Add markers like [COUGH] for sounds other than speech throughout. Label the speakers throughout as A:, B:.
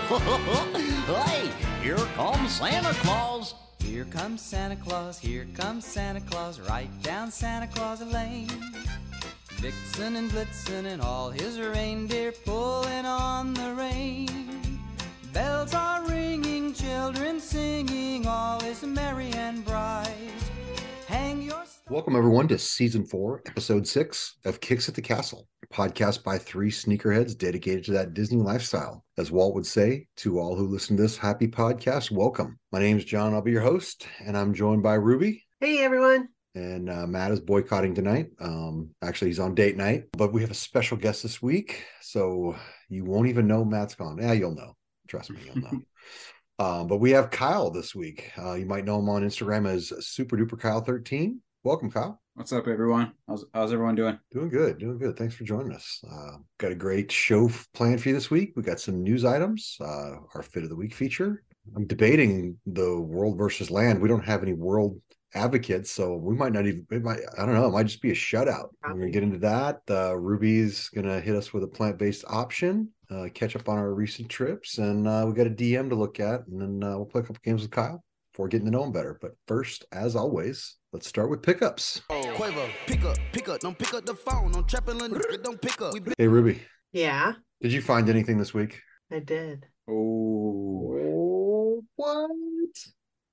A: hey, here comes Santa Claus.
B: Here comes Santa Claus, here comes Santa Claus, right down Santa Claus Lane. Vixen and Blitzen and all his reindeer pulling on the rein. Bells are ringing, children singing, all is merry and bright. Hang your
C: Welcome, everyone, to season four, episode six of Kicks at the Castle, a podcast by three sneakerheads dedicated to that Disney lifestyle. As Walt would say to all who listen to this happy podcast, welcome. My name is John. I'll be your host, and I'm joined by Ruby.
D: Hey, everyone.
C: And uh, Matt is boycotting tonight. Um, actually, he's on date night, but we have a special guest this week. So you won't even know Matt's gone. Yeah, you'll know. Trust me, you'll know. [LAUGHS] um, but we have Kyle this week. Uh, you might know him on Instagram as Super Duper Kyle 13. Welcome, Kyle.
E: What's up, everyone? How's, how's everyone doing?
C: Doing good, doing good. Thanks for joining us. Uh, got a great show planned for you this week. We got some news items, uh, our fit of the week feature. I'm debating the world versus land. We don't have any world advocates, so we might not even. It might, I don't know. It might just be a shutout. We're gonna get into that. Uh, Ruby's gonna hit us with a plant based option. Uh, catch up on our recent trips, and uh, we got a DM to look at, and then uh, we'll play a couple games with Kyle before getting to know him better. But first, as always, let's start with pickups.
F: Quavo, pick up, pick up, don't pick up the phone. I'm trapping, don't pick up.
C: Hey, Ruby,
D: Yeah,
C: did you find anything this week?
D: I did.
E: Oh,
C: what?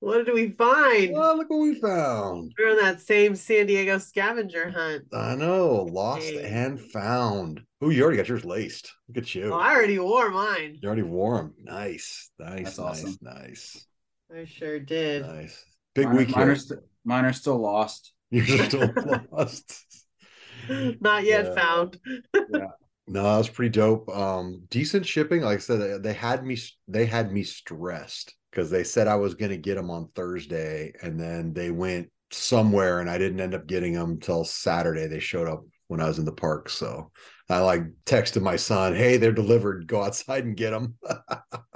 D: What did we find?
C: Oh, look what we found.
D: We're on that same San Diego scavenger hunt.
C: I know, lost
D: Hey.
C: and found. Oh, you already got yours laced. Look at you.
D: Oh, I already wore mine.
C: You already wore them. Nice, nice,
E: That's
C: nice,
E: awesome.
C: nice,
D: I sure did.
C: nice. Big
E: mine,
C: week
E: mine
C: here.
E: are, st- mine are still lost.
C: You're still lost. [LAUGHS]
D: Not yet
C: Yeah.
D: found. [LAUGHS]
C: No, that was pretty dope. Um, decent shipping. Like I said, they, they had me. They had me stressed because they said I was going to get them on Thursday, and then they went somewhere, and I didn't end up getting them till Saturday. They showed up when I was in the park, so I like texted my son, "Hey, they're delivered. Go outside and get them." [LAUGHS]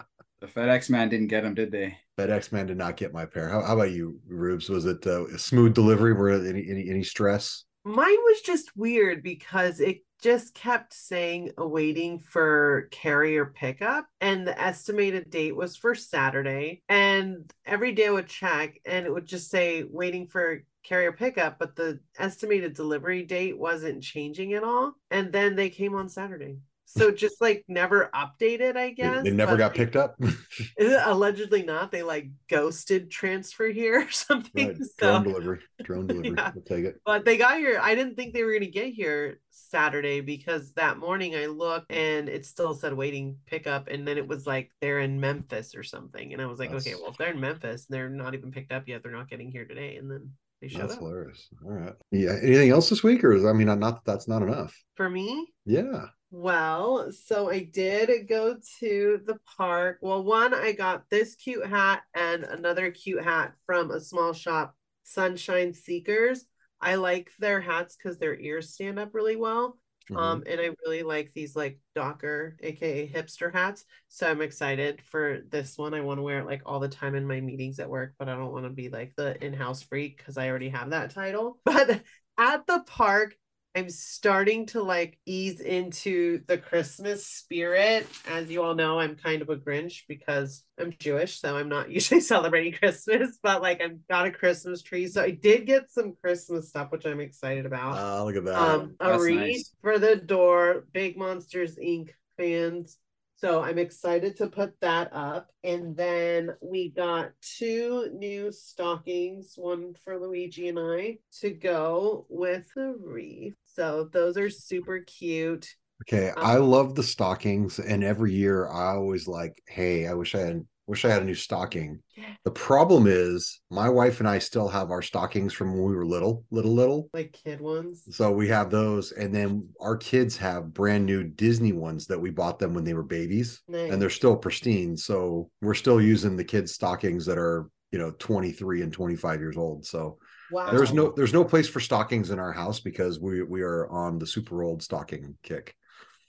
E: The FedEx man didn't get them, did they?
C: FedEx man did not get my pair. How, how about you, Rubes? Was it uh, a smooth delivery? Were any any any stress?
D: Mine was just weird because it just kept saying awaiting for carrier pickup, and the estimated date was for Saturday. And every day I would check, and it would just say waiting for carrier pickup, but the estimated delivery date wasn't changing at all. And then they came on Saturday. So just like never updated, I guess.
C: they never
D: but,
C: got
D: like,
C: picked up. [LAUGHS]
D: Allegedly not. They like ghosted transfer here or [LAUGHS] something.
C: Right,
D: So
C: Drone delivery. Drone [LAUGHS] delivery.
D: Yeah.
C: We'll take it.
D: but they got here. I didn't think they were going to get here Saturday because that morning I looked and it still said waiting pickup. And then it was like they're in Memphis or something. And I was like, okay, well, if they're in Memphis and they're not even picked up yet, they're not getting here today. And then they showed
C: That's
D: up.
C: hilarious. All right. Yeah. Anything else this week, or is I mean, not that that's not enough.
D: For me,
C: Yeah.
D: Well, so I did go to the park. Well, one, I got this cute hat and another cute hat from a small shop, Sunshine Seekers. I like their hats because their ears stand up really well.
C: Mhm.
D: Um, and I really like these like Docker, aka hipster hats. So I'm excited for this one. I want to wear it like all the time in my meetings at work, but I don't want to be like the in-house freak because I already have that title. [LAUGHS] But at the park, I'm starting to like ease into the Christmas spirit. As you all know, I'm kind of a Grinch because I'm Jewish, so I'm not [LAUGHS] usually celebrating Christmas, but like I've got a Christmas tree. So I did get some Christmas stuff, which I'm excited about
C: Ah, look at that.
D: um a
E: That's
D: read
E: nice.
D: for the door big monsters inc fans so i'm excited to put that up and then we got two new stockings one for luigi and i to go with the wreath so those are super cute
C: okay.
D: um,
C: I love the stockings, and every year I always like, hey, I wish I had wish I had a new stocking. The problem is my wife and I still have our stockings from when we were little, little, little.
D: like kid ones
C: So we have those, and then our kids have brand new Disney ones that we bought them when they were babies.
D: nice.
C: and they're still pristine. So we're still using the kids' stockings that are, you know, 23 and 25 years old. So
D: wow
C: there's no there's no place for stockings in our house because we we are on the super old stocking kick.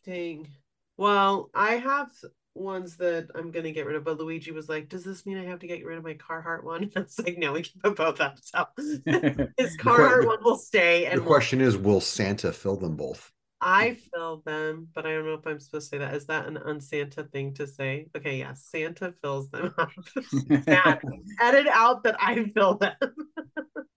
D: Dang. Well, I have ones that I'm gonna get rid of, but Luigi was like, "Does this mean I have to get rid of my Carhartt one?" And [LAUGHS] I was like, "No, we can put both up." So [LAUGHS] his Carhartt
C: the-
D: one will stay,
C: The
D: and we'll-
C: question is, will Santa fill them both?
D: I filled them, but I don't know if I'm supposed to say that. Is that an unsanta thing to say? Okay, yes, Santa fills them up. [LAUGHS] Dad, edit out that I fill them.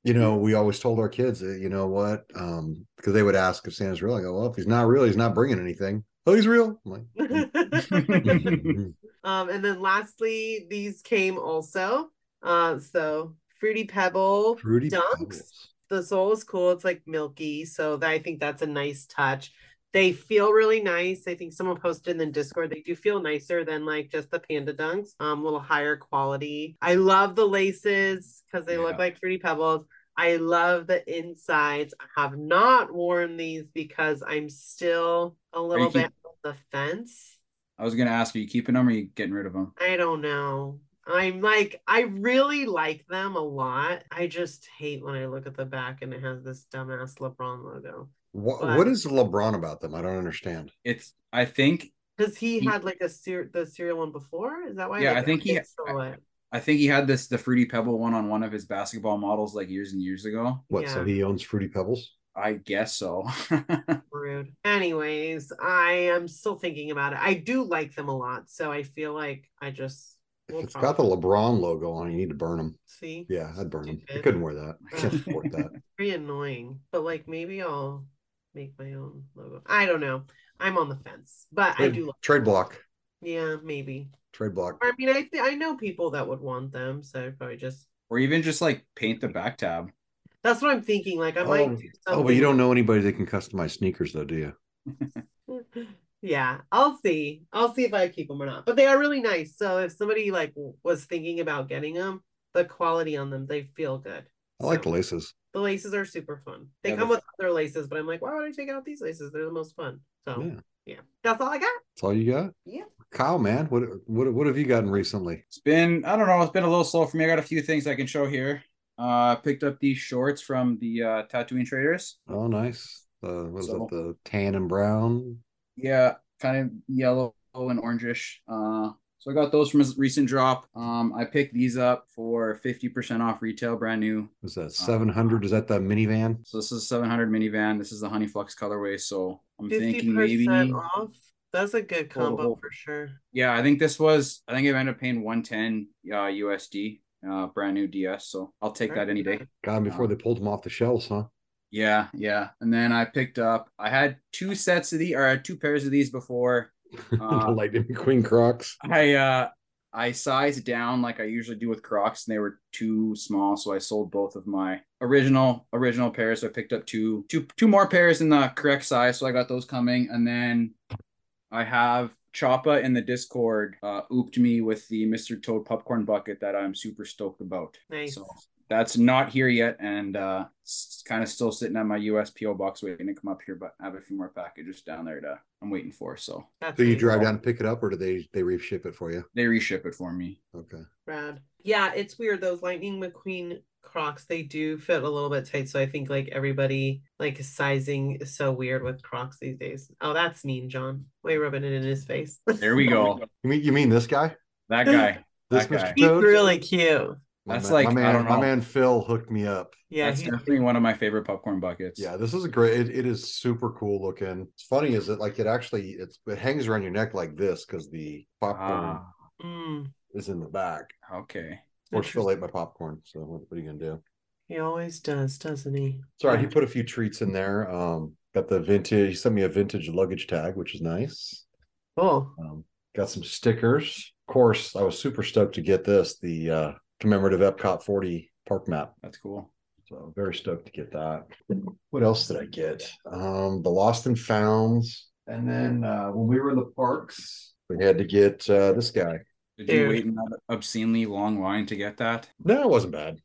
C: You know, we always told our kids, you know what? Um, because they would ask if Santa's real. I go, well, if he's not real, he's not bringing anything. Oh, he's real. Like, [LAUGHS] "Mm."
D: um, and then lastly, these came also. Uh, so fruity pebble
C: fruity
D: dunks.
C: pebbles.
D: The sole is cool. It's like milky, so that, I think that's a nice touch. They feel really nice. I think someone posted in the Discord. They do feel nicer than like just the panda dunks. Um, a little higher quality. I love the laces because they look like fruity pebbles. I love the insides. I have not worn these because I'm still a little
E: keep-
D: bit on the fence.
E: I was gonna ask, are you keeping them or are you getting rid of them?
D: I don't know. I'm like, I really like them a lot. I just hate when I look at the back and it has this dumbass LeBron logo.
C: What,
D: But-
C: what is LeBron about them? I don't understand.
E: It's I think
D: Because he
E: He-
D: had like a ser- the cereal one before. Is that why?
E: Yeah,
D: Like,
E: I think he-
D: it's silhouette.
E: I think he had this the fruity pebble one on one of his basketball models like years and years ago.
C: What? So he owns Fruity Pebbles?
E: I guess so. [LAUGHS]
D: Rude. Anyways, I am still thinking about it. I do like them a lot, so I feel like I just
C: If
D: will
C: it's got the LeBron logo on, it, you need to burn them.
D: see.
C: Yeah, I'd burn them. I couldn't wear that. I [LAUGHS] can't support that.
D: Pretty annoying, but like maybe I'll make my own logo. I don't know. I'm on the fence, but I do. Like,
C: trade block.
D: yeah, maybe.
C: Trade block.
D: I mean, I th- I know people that would want them, so I'd probably just.
E: or even just like paint the back tab.
D: That's what I'm thinking. Like I
C: Oh,
D: might. Do
C: oh, but you don't know anybody that can customize sneakers, though, do you? [LAUGHS]
D: yeah, I'll see. I'll see if I keep them or not. But they are really nice. So if somebody like was thinking about getting them, the quality on them, they feel good.
C: I like the laces.
D: the laces are super fun. They
E: Yeah,
D: come
E: the-
D: with other laces, but I'm like, why would I take out these laces? They're the most fun. So
C: Yeah.
D: Yeah, that's all I got.
C: That's all you got?
D: Yeah.
C: Kyle, man, what what what have you gotten recently?
E: It's been I don't know, it's been a little slow for me. I got a few things I can show here. Uh picked up these shorts from the uh Tatooine Traders.
C: Oh, nice. Uh, what is
E: So-
C: it? The tan and brown.
E: Yeah, kind of yellow and orangish. Uh so I got those from a recent drop. Um I picked these up for 50% off retail, brand new.
C: Was that seven hundred? Is that the minivan?
E: So this is a 700 minivan. This is the Honey Flux colorway. So I'm
D: Fifty
E: thinking maybe
D: percent off. That's a good combo
E: Oh.
D: for sure.
E: Yeah, I think this was. I think I ended up paying one ten uh, USD, uh, brand new DS. So I'll take that any day.
C: God, before they pulled them off the shelves, huh?
E: Yeah, yeah. And then I picked up. I had two sets of these, or two pairs of these before. [LAUGHS]
C: the
E: Uh,
C: Lightning McQueen Crocs.
E: I uh, I sized down like I usually do with Crocs, and they were too small, so I sold both of my original original pairs. So I picked up two two two more pairs in the correct size. So I got those coming, and then I have Choppa in the Discord uh, ooped me with the Mr. Toad popcorn bucket that I'm super stoked about.
D: Nice.
E: So that's not here yet, and uh, it's kind of still sitting at my USPO box waiting to come up here. But I have a few more packages down there to I'm waiting for. So
D: That's
C: So you
D: nice.
C: drive down and pick it up, or do they they reship it for you?
E: they reship it for me.
C: Okay.
D: Rad. Yeah, it's weird. Those Lightning McQueen Crocs, they do fit a little bit tight. So I think like everybody like sizing is so weird with Crocs these days. Oh, that's mean, John. Way rubbing it in his face?
E: There we go. [LAUGHS]
C: You mean you mean this guy?
E: That guy. [LAUGHS]
C: This
E: That guy.
C: Mr.
D: He's
C: Toad?
D: really cute.
C: My
E: That's
C: man-
E: like,
C: my
E: I
C: man.
E: don't
C: My man Phil hooked me up.
D: Yeah,
E: That's definitely one of my favorite popcorn buckets.
C: Yeah, this is a great. It, it is super cool looking. It's funny is it like it actually it's it hangs around your neck like this because the popcorn
E: Ah,
D: Mm,
C: is in the back.
E: okay.
C: Of course, Phil ate my popcorn. So what, what are you gonna do?
D: he always does, doesn't he?
C: Sorry, all right. He put a few treats in there. Um, got the vintage. He sent me a vintage luggage tag, which is nice.
D: Cool.
C: Um, got some stickers. Of course, I was super stoked to get this the uh, commemorative Epcot 40 park map.
E: That's cool.
C: So very stoked to get that. What else did I get? Um, the Lost and Founds. And then uh, when we were in the parks, we had to get uh, this guy.
E: Did you wait in that obscenely long line to get that?
C: No, it wasn't bad.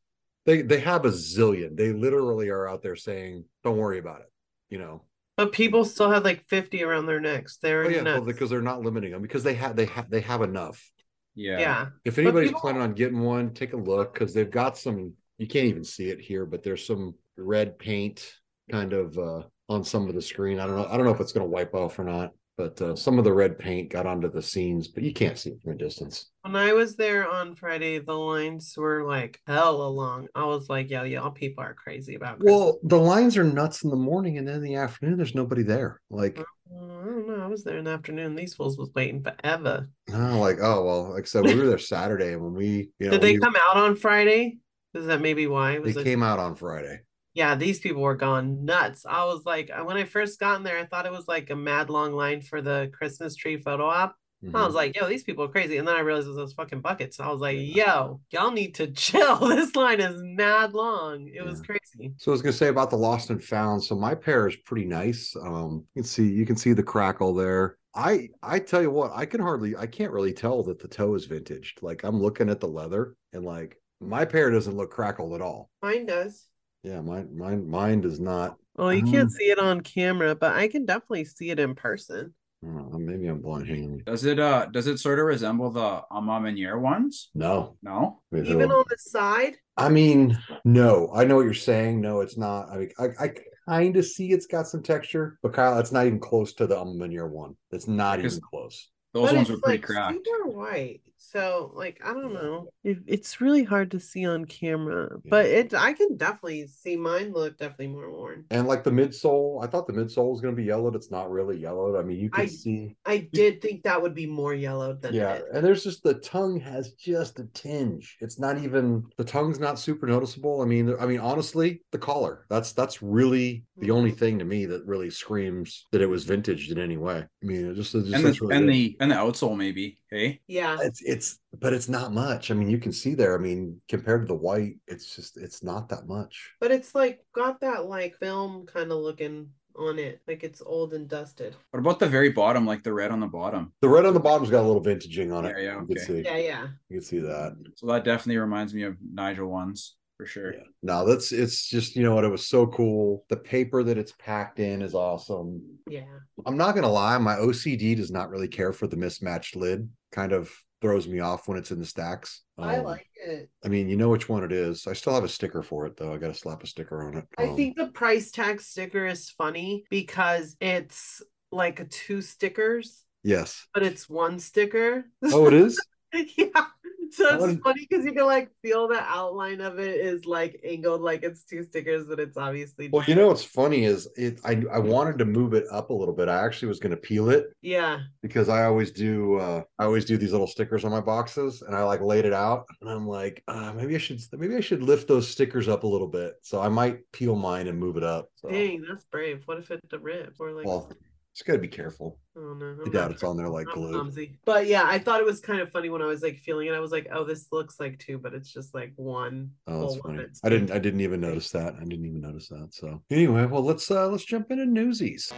C: They they have a zillion. They literally are out there saying, "Don't worry about it." You know,
D: But people still had like 50 around their necks. They're
C: oh yeah, well, because they're not limiting them because they have they have they have enough.
E: Yeah.
D: yeah.
C: If anybody's
D: people-
C: planning on getting one, take a look because they've got some. You can't even see it here, but there's some red paint kind of uh, on some of the screen. I don't know. I don't know if it's going to wipe off or not. But uh, some of the red paint got onto the scenes, but you can't see it from a distance.
D: When I was there on Friday, the lines were like hell long. I was like, yo, y'all people are crazy about Christmas.
C: Well, the lines are nuts in the morning, and then in the afternoon, there's nobody there. Like,
D: Uh, I don't know. I was there in the afternoon. These fools was waiting forever.
C: oh, like, oh well. Like I said, we were there Saturday, and when we, you know,
D: Did they
C: we-
D: come out on Friday? Is that maybe why?
C: They
D: Was it?
C: came out on Friday.
D: Yeah, these people were gone nuts. I was like, when I first got in there, I thought it was like a mad long line for the Christmas tree photo op. I
C: Mhm.
D: was like, yo, these people are crazy. And then I realized it was those fucking buckets. I was like, yo, y'all need to [LAUGHS] chill. This line is mad long. It was crazy.
C: So I was gonna say about the lost and found. So my pair is pretty nice. Um, you can see you can see the crackle there. I I tell you what, I can hardly I can't really tell that the toe is vintaged. Like I'm looking at the leather and like my pair doesn't look crackled at all.
D: Mine does.
C: Yeah, mine mine mine does not.
D: Well, you
C: Um,
D: can't see it on camera, but I can definitely see it in person.
C: Know, maybe I'm blind. Hang.
E: Does it uh does it sort of resemble the A Ma Maniére ones?
C: No.
E: No.
C: Wait,
D: Even
C: on.
D: on the side.
C: I mean, no. I know what you're saying. No, it's not. I mean, I, I kind of see it's got some texture, but Kyle, it's not even close to the A Ma Maniére one. It's not even close.
E: Those
D: but
E: ones
D: it's
E: were pretty
D: like
E: cracked.
D: super white. So like I don't know. It, it's really hard to see on camera, but it I can definitely see mine look definitely more worn.
C: And like the midsole, I thought the midsole was going to be yellowed. It's not really yellowed. I mean, you can
D: I-
C: see.
D: I did think that would be more yellowed than
C: Yeah,
D: it is.
C: and there's just the tongue has just a tinge. It's not even the tongue's not super noticeable. I mean, I mean, honestly, the collar. That's that's really the only
D: Mhm.
C: thing to me that really screams that it was vintaged in any way. I mean, it just, it just
E: and the
C: really
E: and the and the outsole maybe. Hey.
D: Yeah.
C: it's it's but it's not much. I mean, you can see there. I mean, compared to the white, it's just it's not that much.
D: But it's like got that like film kind of looking on it. Like it's old and dusted.
E: What about the very bottom, like the red on the bottom?
C: The red on the bottom's got a little vintaging on it.
E: Yeah, yeah,
C: You can see.
D: Yeah, yeah.
C: You can see that.
E: So that definitely reminds me of Nigel ones for sure.
C: Yeah. No, that's it's just you know what it was so cool. The paper that it's packed in is awesome.
D: Yeah.
C: I'm not gonna lie, my OCD does not really care for the mismatched lid. Kind of throws me off when it's in the stacks.
D: I
C: Um,
D: like it.
C: I mean, you know which one it is. I still have a sticker for it though. I got to slap a sticker on it.
D: I
C: Um,
D: think the price tag sticker is funny because it's like two stickers,
C: yes.
D: but it's one sticker.
C: Oh, it is. [LAUGHS]
D: yeah. So it's funny because you can like feel the outline of it is like angled like it's two stickers, but it's obviously
C: Well, you know what's funny is it. I I wanted to move it up a little bit. I actually was going to peel it
D: yeah.
C: because I always do. uh I always do these little stickers on my boxes, and I like laid it out, and I'm like, uh, maybe I should maybe I should lift those stickers up a little bit. So I might peel mine and move it up. So,
D: Dang, that's brave. What if it's a rip or like
C: well, just got to be careful.
D: oh no.
C: I
D: I'm
C: doubt it's on there like glue.
D: But yeah, I thought it was kind of funny when I was like feeling it. I was like, oh, this looks like two, but it's just like one.
C: Oh, that's funny. I didn't. I didn't even notice that. I didn't even notice that. So anyway, well, let's uh let's jump into newsies.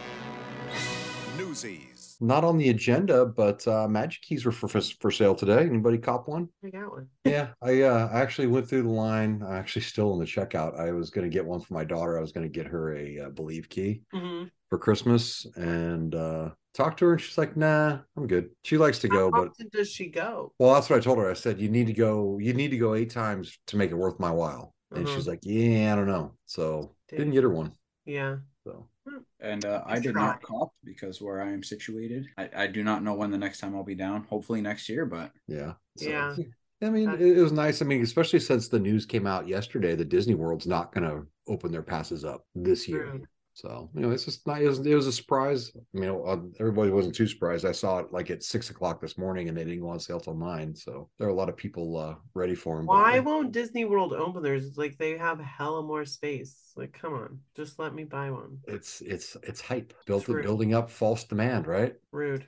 F: Newsies.
C: Not on the agenda, but uh magic keys were for for sale today. Anybody cop one?
D: I got one.
C: Yeah, I uh actually went through the line. I'm actually still in the checkout. I was going to get one for my daughter. I was going to get her a uh, believe key
D: hmm
C: for Christmas and uh talked to her and she's like, "Nah, I'm good." She likes to go,
D: How
C: but
D: does she go?
C: well, that's what I told her. I said, "You need to go. You need to go eight times to make it worth my while." And
D: Uh-huh.
C: she's like, "Yeah, I don't know." So didn't get her one.
D: Yeah.
C: So
E: And uh, I did
D: try.
E: not cop because where I am situated, I, I do not know when the next time I'll be down. Hopefully next year, but
C: yeah, So,
D: Yeah.
C: I mean, it, it was nice. I mean, especially since the news came out yesterday that Disney World's not going to open their passes up this year.
D: True.
C: So you know, it's just not. It was, it was a surprise. I mean, uh, everybody wasn't too surprised. I saw it like at six o'clock this morning, and they didn't go on sale till nine. So there are a lot of people uh, ready for them.
D: Why won't Disney World open theirs? It's like they have hella more space. Like, come on, just let me buy one.
C: It's it's it's hype built
D: True.
C: building up false demand, right?
D: Rude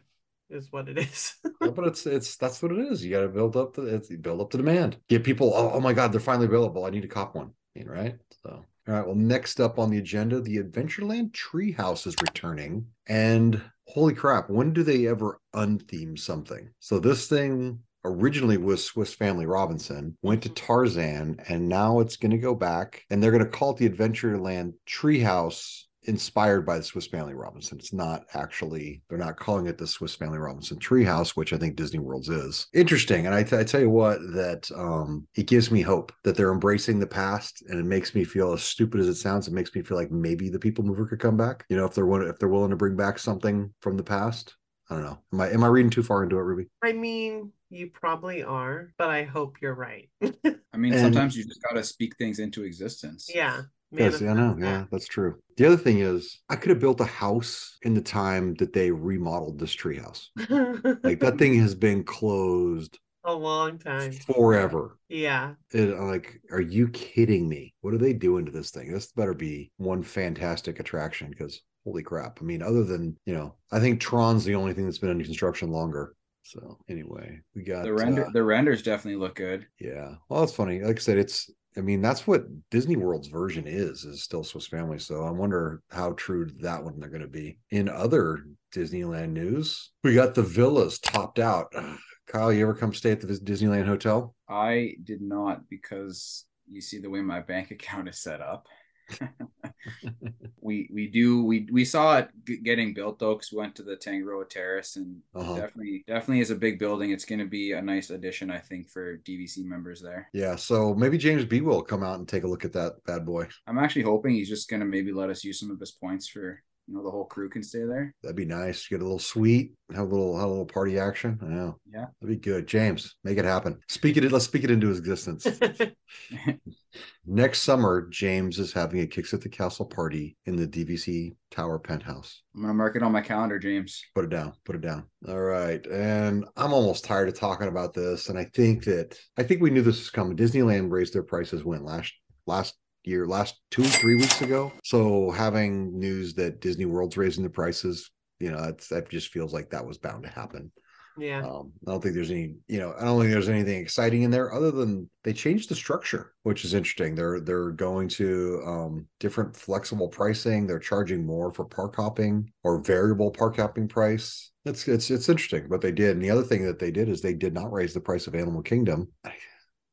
D: is what it is.
C: Yeah, but it's it's that's what it is. You got to build up the it's, build up the demand. Get people. Oh, oh my God, they're finally available. I need to cop one. I mean, right? So all right. Well, next up on the agenda, the Adventureland Treehouse is returning, and holy crap, when do they ever untheme something? So this thing originally was Swiss Family Robinson, went to Tarzan, and now it's going to go back, and they're going to call it the Adventureland Treehouse inspired by the Swiss Family Robinson. It's not actually, they're not calling it the Swiss Family Robinson Treehouse, which I think Disney World's is. Interesting. And I, t- I tell you what, that um, it gives me hope that they're embracing the past and it makes me feel as stupid as it sounds. It makes me feel like maybe the people mover could come back. You know, if they're, wi- if they're willing to bring back something from the past. I don't know. Am I am I reading too far into it, Ruby?
D: I mean, you probably are, but I hope you're right. [LAUGHS]
E: I mean,
C: And-
E: sometimes you just gotta speak things into existence.
D: yeah.
C: Yes, I know. Yeah, that's true. The other thing is, I could have built a house in the time that they remodeled this treehouse.
D: that. [LAUGHS]
C: Like that thing has been closed
D: a long time.
C: forever.
D: Yeah.
C: It, I'm like, are you kidding me? What are they doing to this thing? This better be one fantastic attraction because holy crap. I mean, other than, you know, I think Tron's the only thing that's been under construction longer. So anyway, we got
E: The render
C: uh,
E: the renders definitely look good.
C: yeah. Well, it's funny. Like I said, it's I mean, that's what Disney World's version is, is still Swiss Family. So I wonder how true to that one they're gonna be. In other Disneyland news, we got the villas topped out. Kyle, you ever come stay at the Disneyland Hotel?
E: I did not because you see the way my bank account is set up. [LAUGHS] we we do we we saw it g- getting built though because we went to the Tangaroa Terrace and
C: Uh-huh.
E: definitely definitely is a big building. It's going to be a nice addition, I think, for DVC members there.
C: Yeah, so maybe James B will come out and take a look at that bad boy.
E: I'm actually hoping he's just going to maybe let us use some of his points for you know the whole crew can stay there.
C: That'd be nice. Get a little sweet, have a little have a little party action. I know.
E: Yeah.
C: That'd be good. James, make it happen. Speak it. Let's speak it into existence. [LAUGHS] [LAUGHS] Next summer, James is having a Kicks at the Castle party in the DVC Tower penthouse.
E: I'm going to mark it on my calendar, James.
C: Put it down. Put it down. All right. And I'm almost tired of talking about this. And I think that I think we knew this was coming. Disneyland raised their prices when last last year, last two, three weeks ago. So having news that Disney World's raising the prices, you know, that's that just feels like that was bound to happen.
D: yeah.
C: Um, I don't think there's any, you know, I don't think there's anything exciting in there other than they changed the structure, which is interesting. They're they're going to um, different flexible pricing. They're charging more for park hopping or variable park hopping price. It's it's it's interesting what they did. And the other thing that they did is they did not raise the price of Animal Kingdom,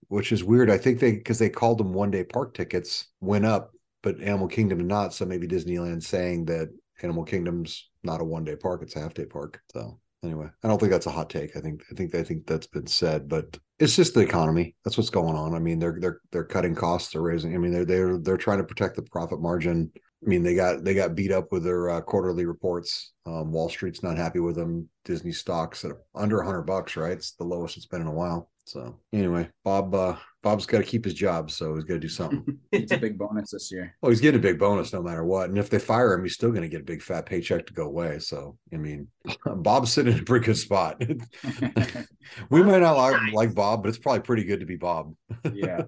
C: which is weird. I think they because they called them one day park tickets went up, but Animal Kingdom did not. So maybe Disneyland saying that Animal Kingdom's not a one day park; it's a half day park. So anyway, I don't think that's a hot take. I think I think I think that's been said, but it's just the economy. That's what's going on. I mean, they're they're they're cutting costs. They're raising. I mean, they're they're they're trying to protect the profit margin. I mean, they got they got beat up with their uh, quarterly reports. Um, Wall Street's not happy with them. Disney stocks at under hundred bucks. Right, it's the lowest it's been in a while. So anyway, Bob uh, Bob's got to keep his job, so he's got to do something. [LAUGHS]
E: It's a big bonus this year.
C: Well, he's getting a big bonus no matter what. And if they fire him, he's still going to get a big fat paycheck to go away. So, I mean, [LAUGHS] Bob's sitting in a pretty good spot. [LAUGHS] we might not like,
D: Nice.
C: like Bob, but it's probably pretty good to be Bob.
E: yeah.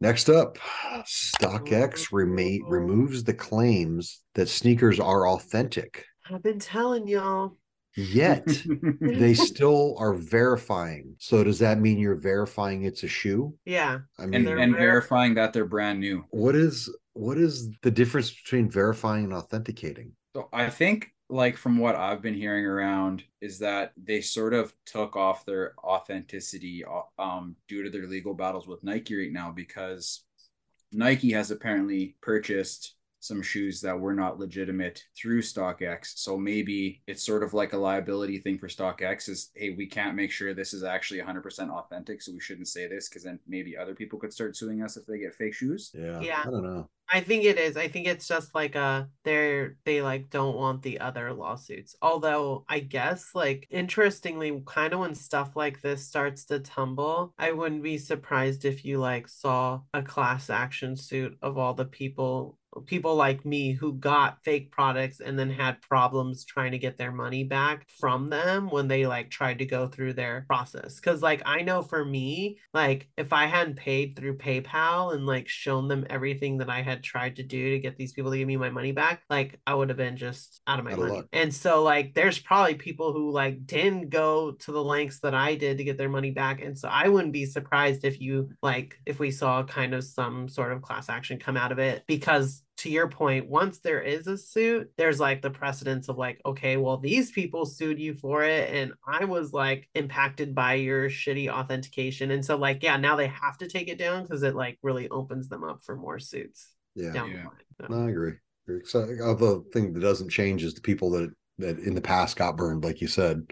C: Next up, StockX rema- removes the claims that sneakers are authentic,
D: I've been telling y'all.
C: Yet [LAUGHS] they still are verifying. So, does that mean you're verifying it's a shoe?
D: Yeah.
C: I mean,
E: and, and
D: ver-
E: verifying that they're brand new.
C: what is what is the difference between verifying and authenticating?
E: So I think like from what I've been hearing around is that they sort of took off their authenticity uh, um due to their legal battles with Nike right now because Nike has apparently purchased some shoes that were not legitimate through StockX. So maybe it's sort of like a liability thing for StockX is hey, we can't make sure this is actually 100% authentic, so we shouldn't say this because then maybe other people could start suing us if they get fake shoes.
C: Yeah,
D: Yeah.
C: I don't know.
D: I think it is. I think it's just like a they're they like don't want the other lawsuits. Although I guess like interestingly, kind of when stuff like this starts to tumble, I wouldn't be surprised if you like saw a class action suit of all the people people like me who got fake products and then had problems trying to get their money back from them when they like tried to go through their process. Cuz like I know for me like if I hadn't paid through PayPal and like shown them everything that I had tried to do to get these people to give me my money back like I would have been just out of my
C: Out
D: money.
C: luck.
D: and so like there's probably people who like didn't go to the lengths that I did to get their money back. And so I wouldn't be surprised if you like if we saw kind of some sort of class action come out of it because to your point, once there is a suit, there's like the precedence of like, okay, well, these people sued you for it, and I was like impacted by your shitty authentication. And so, like, yeah, now they have to take it down because it like really opens them up for more suits
C: Yeah,
D: down
E: Yeah.
D: the line. So-
C: no, I agree. Agree. So uh, the thing that doesn't change is the people that that in the past got burned, like you said.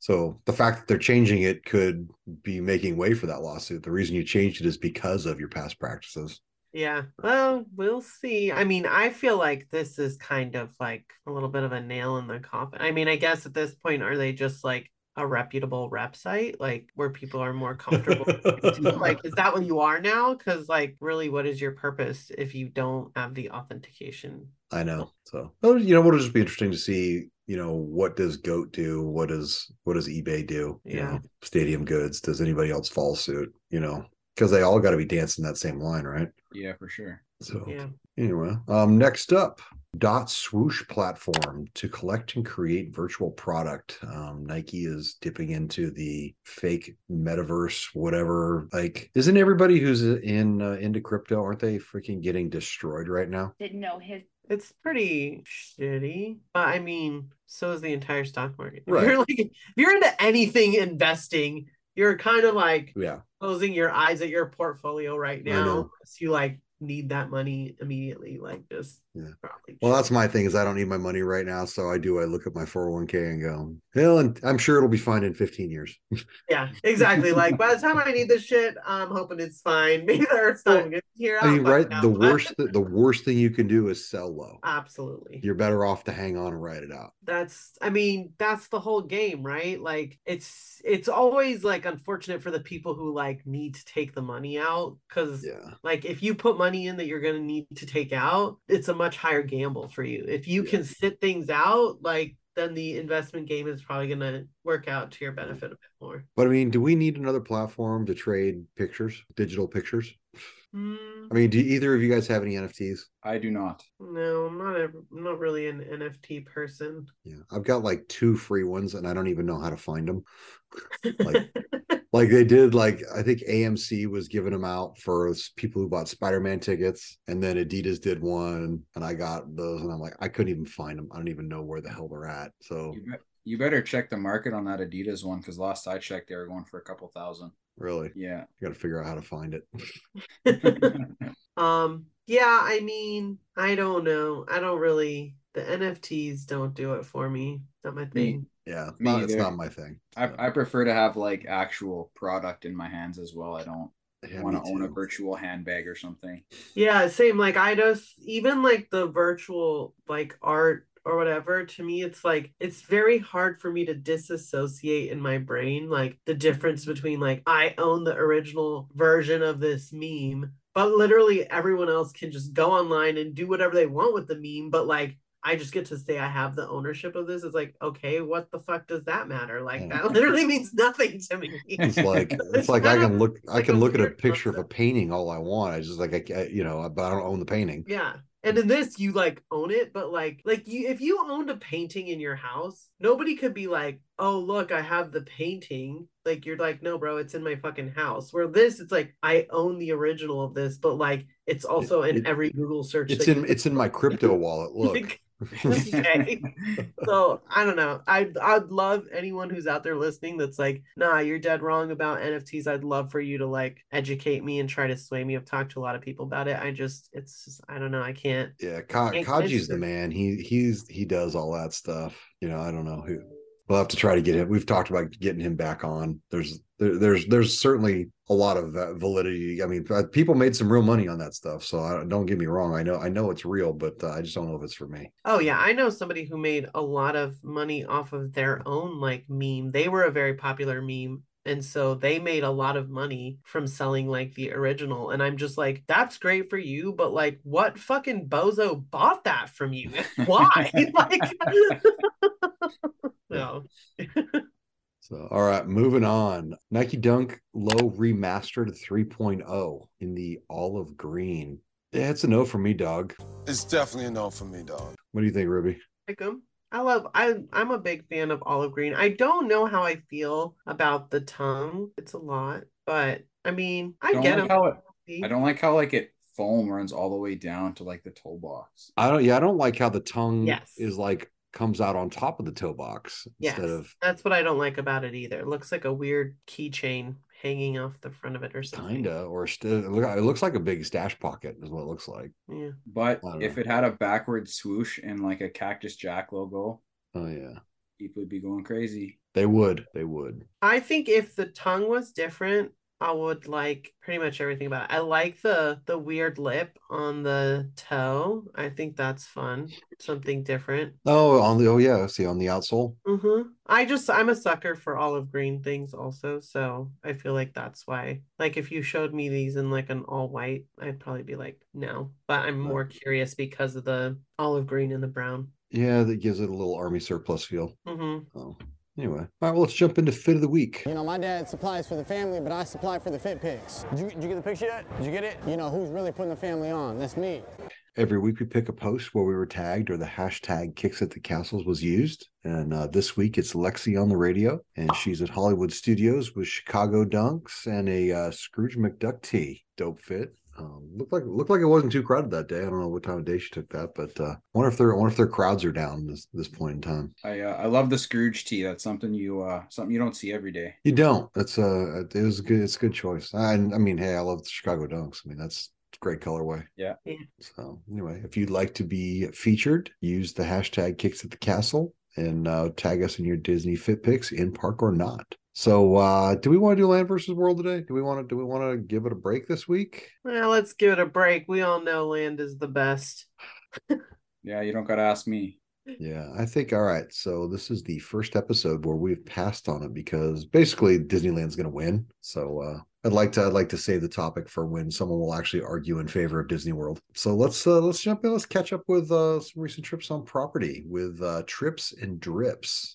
C: So the fact that they're changing it could be making way for that lawsuit. The reason you changed it is because of your past practices.
D: Yeah. Well, we'll see. I mean, I feel like this is kind of like a little bit of a nail in the coffin. I mean, I guess at this point, are they just like a reputable rep site, like where people are more comfortable? like, is that what you are now? Because, like, really, what is your purpose if you don't have the authentication?
C: I know. So, well, you know, it'll just be interesting to see. You know, what does Goat do? What does what does eBay do? You
D: Yeah.
C: know, Stadium Goods. Does anybody else follow suit? You know, because they all got to be dancing that same line, right?
E: Yeah, for sure.
C: So
D: Yeah.
C: anyway, um, next up, Dot Swoosh platform to collect and create virtual product. Um, Nike is dipping into the fake metaverse, whatever. Like, isn't everybody who's in uh, into crypto aren't they freaking getting destroyed right now?
G: Didn't know his
D: It's pretty shitty. But I mean, so is the entire stock market. If
C: Right.
D: you're like if you're into anything investing, you're kind of like
C: Yeah,
D: closing your eyes at your portfolio right now. Unless you like need that money immediately. Like just
C: Yeah.
D: probably
C: Well, that's my thing is I don't need my money right now, so I do. I look at my four hundred one k and go, hell, and I'm sure it'll be fine in fifteen years. [LAUGHS]
D: yeah, exactly. like by the time I need this shit, I'm hoping it's fine. [LAUGHS] Maybe the earth's not good here.
C: I mean, right?
D: fucking
C: The worst, the worst thing you can do is sell low.
D: Absolutely.
C: You're better off to hang on and ride it out.
D: that's i mean that's the whole game right like it's it's always like unfortunate for the people who like need to take the money out because
C: Yeah,
D: like if you put money in that you're going to need to take out it's a much higher gamble for you if you
C: Yeah.
D: can sit things out like then the investment game is probably going to work out to your benefit a bit more
C: but I mean, do we need another platform to trade pictures, digital pictures?
D: Hmm,
C: I mean, do either of you guys have any NFTs?
E: I do not.
D: no i'm not a, I'm not really an nft person
C: Yeah, I've got like two free ones, and I don't even know how to find them. [LAUGHS] Like- Like they did, like I think AMC was giving them out for people who bought Spider-Man tickets, and then Adidas did one, and I got those, and I'm like, I couldn't even find them. I don't even know where the hell they're at. So
E: You, bet you better check the market on that Adidas one because last I checked, they were going for a couple thousand.
C: really,
E: Yeah.
C: I got to figure out how to find it. [LAUGHS] [LAUGHS]
D: Um, yeah, I mean, I don't know. I don't really the NFTs don't do it for me. Not my thing.
C: Yeah, it's
E: Me
C: not, it's not my thing.
E: I,
C: So,
E: I prefer to have like actual product in my hands as well. I don't
C: yeah,
E: want to own a virtual handbag or something.
D: Yeah, same. Like I just even like the virtual like art or whatever, to me it's like it's very hard for me to disassociate in my brain like the difference between like I own the original version of this meme, but literally everyone else can just go online and do whatever they want with the meme, but like I just get to say I have the ownership of this. It's like, okay, what the fuck does that matter? Like
C: Yeah.
D: that literally means nothing to me.
C: It's like [LAUGHS] it's like I can look I can look at a picture of a painting all I want. I just like I you know, but I don't own the painting.
D: Yeah. And in this, you like own it, but like, like you, if you owned a painting in your house, nobody could be like, "Oh, look, I have the painting." Like, you're like, "No, bro, it's in my fucking house." Where this, it's like, I own the original of this, but like, it's also in
C: it-
D: every Google search.
C: It's in it's in my crypto wallet. [LAUGHS] Look. [LAUGHS]
D: Okay. So I don't know. I I'd love anyone who's out there listening that's like, nah, you're dead wrong about NFTs. I'd love for you to like educate me and try to sway me. I've talked to a lot of people about it. I just, it's, just, I don't know. I can't.
C: Yeah, Ka- Kaji's the man. He he's he does all that stuff. You know, I don't know who. We'll have to try to get him. We've talked about getting him back on. There's there, there's there's certainly a lot of uh, validity. I mean, uh, people made some real money on that stuff. So I, don't get me wrong. I know I know it's real, but uh, I just don't know if it's for me.
D: Oh yeah, I know somebody who made a lot of money off of their own like meme. They were a very popular meme. And so they made a lot of money from selling like the original. And I'm just like, that's great for you, but like what fucking bozo bought that from you? [LAUGHS] Why? [LAUGHS] like [LAUGHS] no. [LAUGHS]
C: So all right, moving on. Nike Dunk Low remastered 3.0 in the olive green. Yeah, it's a no for me, dog.
H: It's definitely a no for me, dog.
C: What do you think, Ruby?
D: like 'em. I love I I'm a big fan of olive green. I don't know how I feel about the tongue. It's a lot, but I mean, I
E: Don't
D: get
E: like
D: them.
E: how it, I don't like how like it foam runs all the way down to like the toe box.
C: I don't. Yeah, I don't like how the tongue
D: Yes.
C: is like comes out on top of the toe box
D: Yes,
C: instead of
D: that's what I don't like about it either. It looks like a weird keychain hanging off the front of it or something.
C: kinda or st- it look- it looks like a big stash pocket is what it looks like.
D: Yeah.
E: But if
C: know.
E: it had a backward swoosh and like a Cactus Jack logo,
C: Oh yeah,
E: people would be going crazy.
C: they would. They would.
D: I think if the tongue was different, I would like pretty much everything about it. I like the the weird lip on the toe. I think that's fun. Something different.
C: Oh, on the oh yeah, see on the outsole.
D: Mm-hmm. I just I'm a sucker for olive green things also, so I feel like that's why. Like if you showed me these in like an all white, I'd probably be like no. But I'm more curious because of the olive green and the brown.
C: Yeah, that gives it a little army surplus feel.
D: Mm-hmm.
C: Oh, anyway, all right. Well, let's jump into fit of the week.
G: You know, my dad supplies for the family, but I supply for the fit pics. Did you, did you get the picture yet? Did you get it? You know, who's really putting the family on? That's me.
C: Every week we pick a post where we were tagged or the hashtag kicks at the castles was used. And uh, this week it's Lexi on the radio, and she's at Hollywood Studios with Chicago Dunks and a uh, Scrooge McDuck tee. Dope fit. Um, looked like looked like it wasn't too crowded that day. I don't know what time of day she took that, but uh, wonder if their I wonder if their crowds are down this this point in time.
E: I uh, I love the Scrooge tee. That's something you uh something you don't see every day.
C: You don't. That's uh, it was a good. It's a good choice. I, I mean, hey, I love the Chicago Dunks. I mean, that's great colorway.
E: Yeah.
D: Yeah.
C: So anyway, if you'd like to be featured, use the hashtag kicks at the castle and uh, tag us in your Disney fit pics in park or not. So uh do we want to do land versus world today? Do we want to do we want to give it a break this week?
D: Well, let's give it a break. We all know land is the best. [LAUGHS]
E: Yeah, you don't gotta ask me.
C: Yeah, I think all right. So this is the first episode where we've passed on it because basically Disneyland's going to win. So uh I'd like to I'd like to save the topic for when someone will actually argue in favor of Disney World. So let's uh let's jump in. Let's catch up with uh some recent trips on property with uh trips and drips.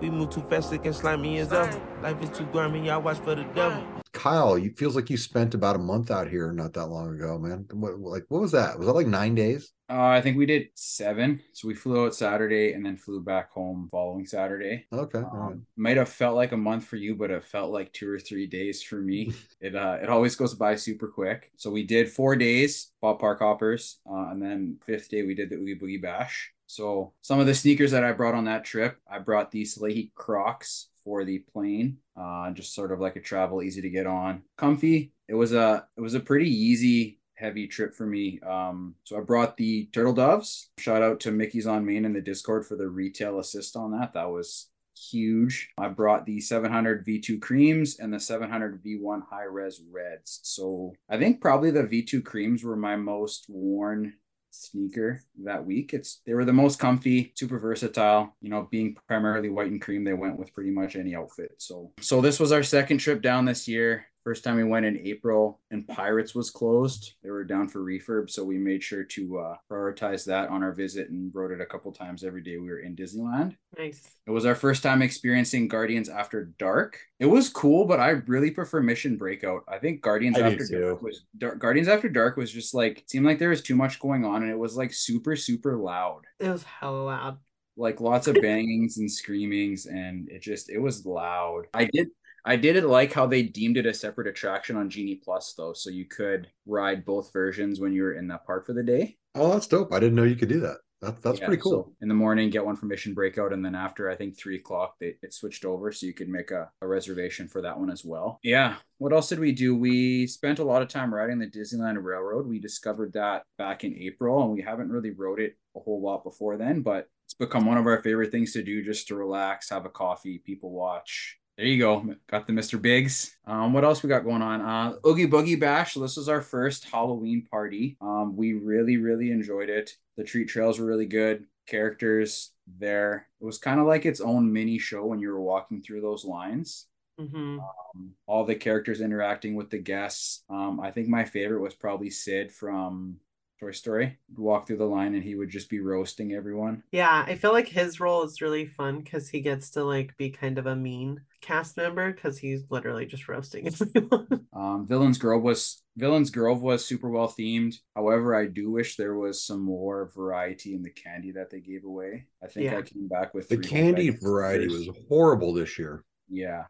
I: We move too fast, it can slime me as ever. Life is too grimy, I watch for the devil.
C: Kyle, you feels like you spent about a month out here not that long ago, man. What like what was that? Was that like nine days?
E: Uh, I think we did seven. So we flew out Saturday and then flew back home following Saturday.
C: Okay. all right.
E: Um, might have felt like a month for you, but it felt like two or three days for me. it uh, it always goes by super quick. So we did four days, bought park hoppers, uh, and then fifth day we did the Oogie Boogie Bash. So some of the sneakers that I brought on that trip, I brought these Leahy Crocs for the plane, uh, just sort of like a travel, easy to get on, comfy. It was a it was a pretty easy heavy trip for me. Um, so I brought the turtle doves. Shout out to Mickey's on Main in the Discord for the retail assist on that. That was huge. I brought the 700 V2 creams and the 700 V1 high res reds. So I think probably the V2 creams were my most worn sneaker that week. It's they were the most comfy, super versatile. You know, being primarily white and cream, they went with pretty much any outfit. So so this was our second trip down this year. First time we went in April and Pirates was closed. They were down for refurb, so we made sure to uh, prioritize that on our visit and rode it a couple times every day we were in Disneyland.
D: Nice.
E: It was our first time experiencing Guardians After Dark. It was cool, but I really prefer Mission Breakout. I think Guardians
C: I
E: After. Dark was Dar- Guardians After Dark was just like seemed like there was too much going on, and it was like super super loud,
D: It was hella loud.
E: like lots of bangings and screamings, and it just it was loud. I did. I didn't like how they deemed it a separate attraction on Genie Plus though, so you could ride both versions when you were in that park for the day.
C: Oh, that's dope. I didn't know you could do that. That, that's
E: Yeah,
C: pretty cool.
E: so in the morning, get one for Mission Breakout, and then after I think three o'clock, they it switched over, so you could make a, a reservation for that one as well. Yeah. What else did we do? We spent a lot of time riding the Disneyland Railroad. We discovered that back in April, and we haven't really rode it a whole lot before then, but it's become one of our favorite things to do, just to relax, have a coffee, people watch. There you go. Got the Mr. Biggs. Um, what else we got going on? Uh, Oogie Boogie Bash. This was our first Halloween party. Um, we really, really enjoyed it. The treat trails were really good. Characters there. It was kind of like its own mini show when you were walking through those lines.
D: hmm
E: Um, all the characters interacting with the guests. Um, I think my favorite was probably Sid from Toy Story. He'd walk through the line and he would just be roasting everyone.
D: Yeah, I feel like his role is really fun because he gets to like be kind of a mean cast member because he's literally just roasting everyone. [LAUGHS]
E: Um, Villains Grove was Villains Grove was super well themed. However, I do wish there was some more variety in the candy that they gave away. I think
D: Yeah.
E: I came back with
C: The candy variety was horrible this year.
E: yeah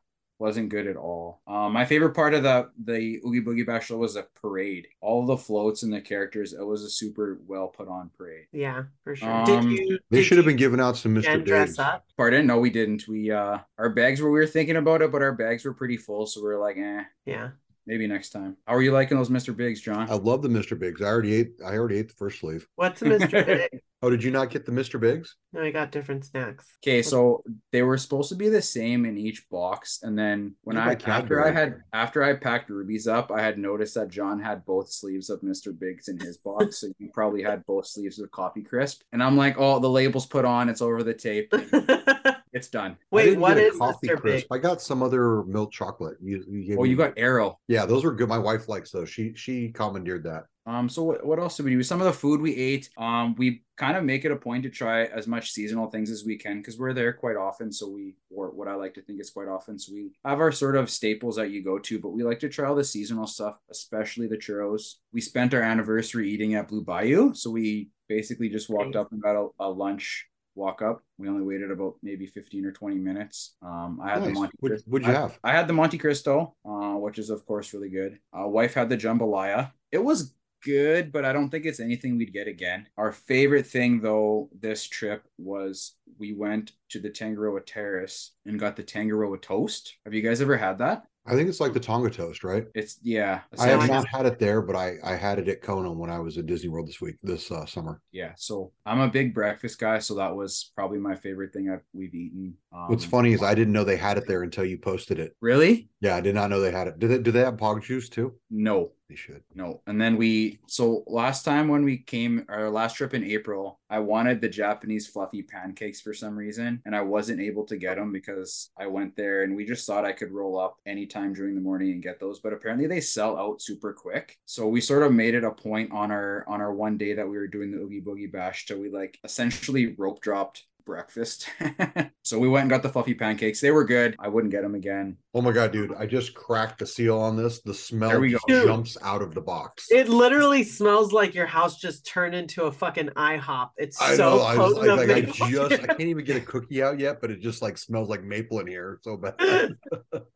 E: wasn't good at all. Um, my favorite part of the the Oogie Boogie Bash was the parade. All the floats and the characters. It was a super well put on parade.
D: yeah, for sure.
E: Um,
D: did you?
C: They
D: did
C: should have been giving out some Mr.
D: again dress up?
E: Pardon? No, we didn't. We uh our bags were we were thinking about it, but our bags were pretty full, so we were like, eh,
D: Yeah.
E: maybe next time. How are you liking those Mr. Bigs, John?
C: I love the Mr. Bigs. I already ate. I already ate the first sleeve.
D: What's a Mr. [LAUGHS] Big?
C: Oh, did you not get the Mr. Biggs?
D: No, I got different snacks.
E: Okay, so they were supposed to be the same in each box, and then when
C: They're
E: I after I had after I packed rubies up, I had noticed that John had both sleeves of Mr. Biggs in his box, so you probably had both sleeves of Coffee Crisp. And I'm like, oh, the label's put on, it's over the tape, [LAUGHS] it's done.
D: Wait,
C: didn't
D: what
C: get a
D: is
C: coffee
D: Mr.
C: crisp.
D: Big?
C: I got some other milk chocolate. You, you gave
E: Oh,
C: me-
E: you got Aero.
C: yeah, those were good. My wife likes those. She she commandeered that.
E: Um, so what, what else did we do? Some of the food we ate, um, we kind of make it a point to try as much seasonal things as we can because we're there quite often. So we, or what I like to think is quite often. So we have our sort of staples that you go to, but we like to try all the seasonal stuff, especially the churros. We spent our anniversary eating at Blue Bayou. So we basically just walked
D: Nice.
E: up and got a, a lunch walk up. We only waited about maybe 15 or 20 minutes. Um, I had the Monte Cristo-
C: what'd you
E: I-
C: have?
E: I had the Monte Cristo, uh, which is of course really good. Uh, wife had the jambalaya. It was good, but I don't think it's anything we'd get again. Our favorite thing though this trip was we went to the Tangaroa Terrace and got the Tangaroa toast. Have you guys ever had that?
C: I think it's like the Tonga toast, right?
E: It's yeah.
C: I have not had it there, but I I had it at Kona when I was at Disney World this week this uh, summer.
E: Yeah, so I'm a big breakfast guy, so that was probably my favorite thing I've we've eaten. Um,
C: What's funny is I didn't know they had it there until you posted it.
E: Really?
C: Yeah, I did not know they had it. Do they do they have bog juice too?
E: No,
C: They should.
E: No. And then we, so last time when we came, our last trip in April, I wanted the Japanese fluffy pancakes for some reason, and I wasn't able to get them because I went there and we just thought I could roll up anytime during the morning and get those. But apparently they sell out super quick. So we sort of made it a point on our on our one day that we were doing the Oogie Boogie Bash to we like essentially rope dropped breakfast. [LAUGHS] so we went and got the fluffy pancakes. They were good. I wouldn't get them again.
C: Oh my god, dude! I just cracked the seal on this. The smell just jumps out of the box.
D: It literally smells like your house just turned into a fucking IHOP. It's
C: I
D: so
C: know. I, was,
D: potent.
C: like, like, I [LAUGHS] just I can't even get a cookie out yet, but it just like smells like maple in here so bad. [LAUGHS]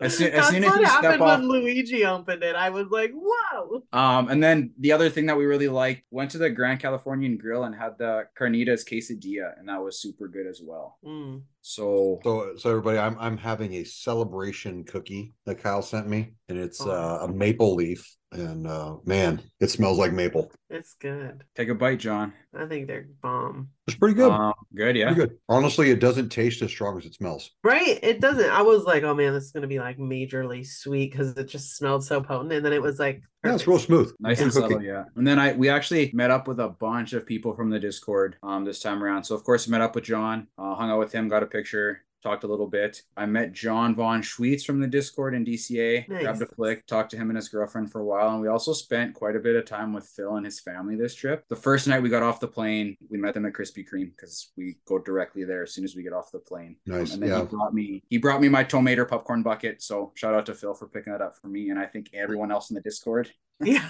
E: As soon, as
D: That's
E: soon as
D: what
E: you step
D: happened
E: off,
D: when Luigi opened it. I was like, whoa.
E: Um, and then the other thing that we really liked went to the Grand Californian Grill and had the carnitas quesadilla, and that was super good as well.
D: Mm.
E: So
C: So, so everybody, I'm I'm having a celebration cookie that Kyle sent me, and it's
D: Oh.
C: uh, a maple leaf, and uh, man, it smells like maple.
D: It's good.
E: take a bite, John.
D: I think they're bomb.
C: It's pretty good.
E: Um, good, yeah.
C: Pretty good. Honestly, it doesn't taste as strong as it smells.
D: Right? It doesn't. I was like, oh man, this is gonna be like majorly sweet because it just smelled so potent. And then it was like,
C: Yeah, it's real smooth.
E: Nice
C: Good
E: and
C: cookie.
E: subtle, yeah. And then I we actually met up with a bunch of people from the Discord um this time around. So of course met up with John, uh, hung out with him, got a picture, talked a little bit. I met John Von Schweetz from the Discord in DCA,
D: Nice.
E: grabbed a flick, talked to him and his girlfriend for a while, and we also spent quite a bit of time with Phil and his family this trip. The first night we got off the plane, we met them at Krispy Kreme because we go directly there as soon as we get off the plane. Um,
C: Nice,
E: and then
C: yeah.
E: he brought me he brought me my tomato popcorn bucket. So shout out to Phil for picking that up for me, and I think everyone else in the Discord.
D: Yeah.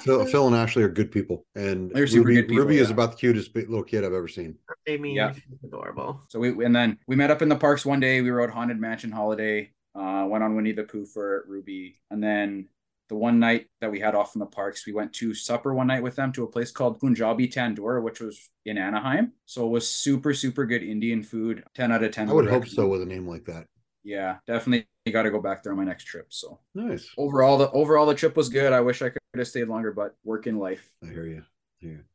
C: Phil, [LAUGHS] Phil and Ashley are good people, and
E: They're super
C: Ruby,
E: good people,
C: Ruby is about the cutest little kid I've ever seen.
D: I mean,
E: Yeah.
D: adorable.
E: So we and then we met up in the parks one day. We rode Haunted Mansion Holiday. Uh, went on Winnie the Pooh for Ruby, and then the one night that we had off in the parks, we went to supper one night with them to a place called Punjabi Tandoor, which was in Anaheim. So it was super super good Indian food. Ten out of ten.
C: I would hope so with a name like that.
E: Yeah, definitely got to go back there on my next trip. So
C: Nice.
E: overall, the overall the trip was good. I wish I could have stayed longer, but work in life.
C: I hear you. I hear.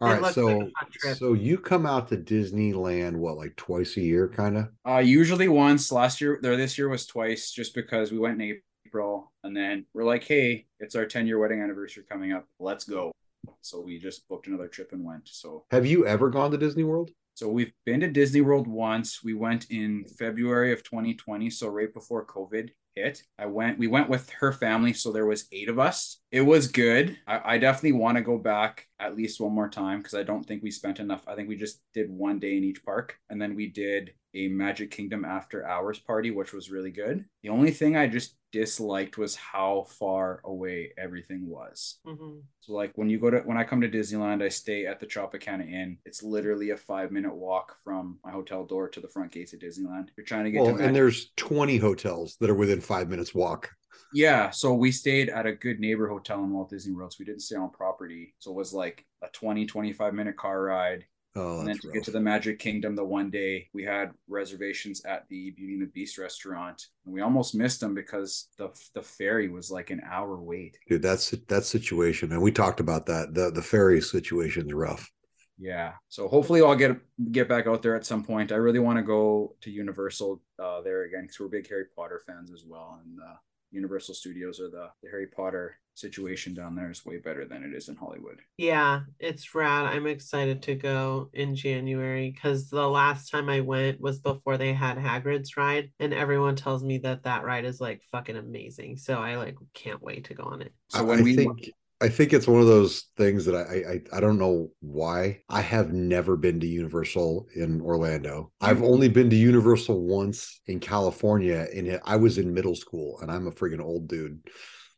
C: All
D: It
C: right, so
D: like a fun trip.
C: so you come out to Disneyland what like twice a year, kind of?
E: Uh, usually once. Last year, there this year was twice, just because we went in April, and then we're like, "Hey, it's our ten year wedding anniversary coming up. Let's go." So we just booked another trip and went. So
C: Have you ever gone to Disney World?
E: so we've been to Disney World once. We went in February of 2020, so right before COVID hit. I went. We went with her family, so there was eight of us. It was good. I, I definitely want to go back at least one more time because I don't think we spent enough. I think we just did one day in each park, and then we did a Magic Kingdom after hours party, which was really good. The only thing I just disliked was how far away everything was.
D: Mhm.
E: So like when you go to when I come to Disneyland, I stay at the Tropicana Inn. It's literally a five minute walk from my hotel door to the front gates of Disneyland. You're trying to get
C: Well,
E: to
C: and there's 20 hotels that are within five minutes walk.
E: yeah. So we stayed at a good neighbor hotel in Walt Disney World. So we didn't stay on property. So it was like a 20, 25 minute car ride.
C: Oh,
E: and then to
C: rough.
E: get to the Magic Kingdom the one day, we had reservations at the Beauty and the Beast restaurant. And we almost missed them because the the ferry was like an hour wait.
C: Dude, that's that situation, and we talked about that. The the ferry situation's rough.
E: Yeah. So hopefully I'll get get back out there at some point. I really want to go to Universal uh, there again because we're big Harry Potter fans as well, and uh, Universal Studios or the, the Harry Potter situation down there is way better than it is in Hollywood.
D: Yeah, it's rad. I'm excited to go in January because the last time I went was before they had Hagrid's ride, and everyone tells me that that ride is like fucking amazing. So I like can't wait to go on it.
E: So when
C: I
E: we
C: think I think it's one of those things that I, I I don't know why I have never been to Universal in Orlando. I've
E: Mhm.
C: only been to Universal once in California, and it- I was in middle school, and I'm a friggin' old dude.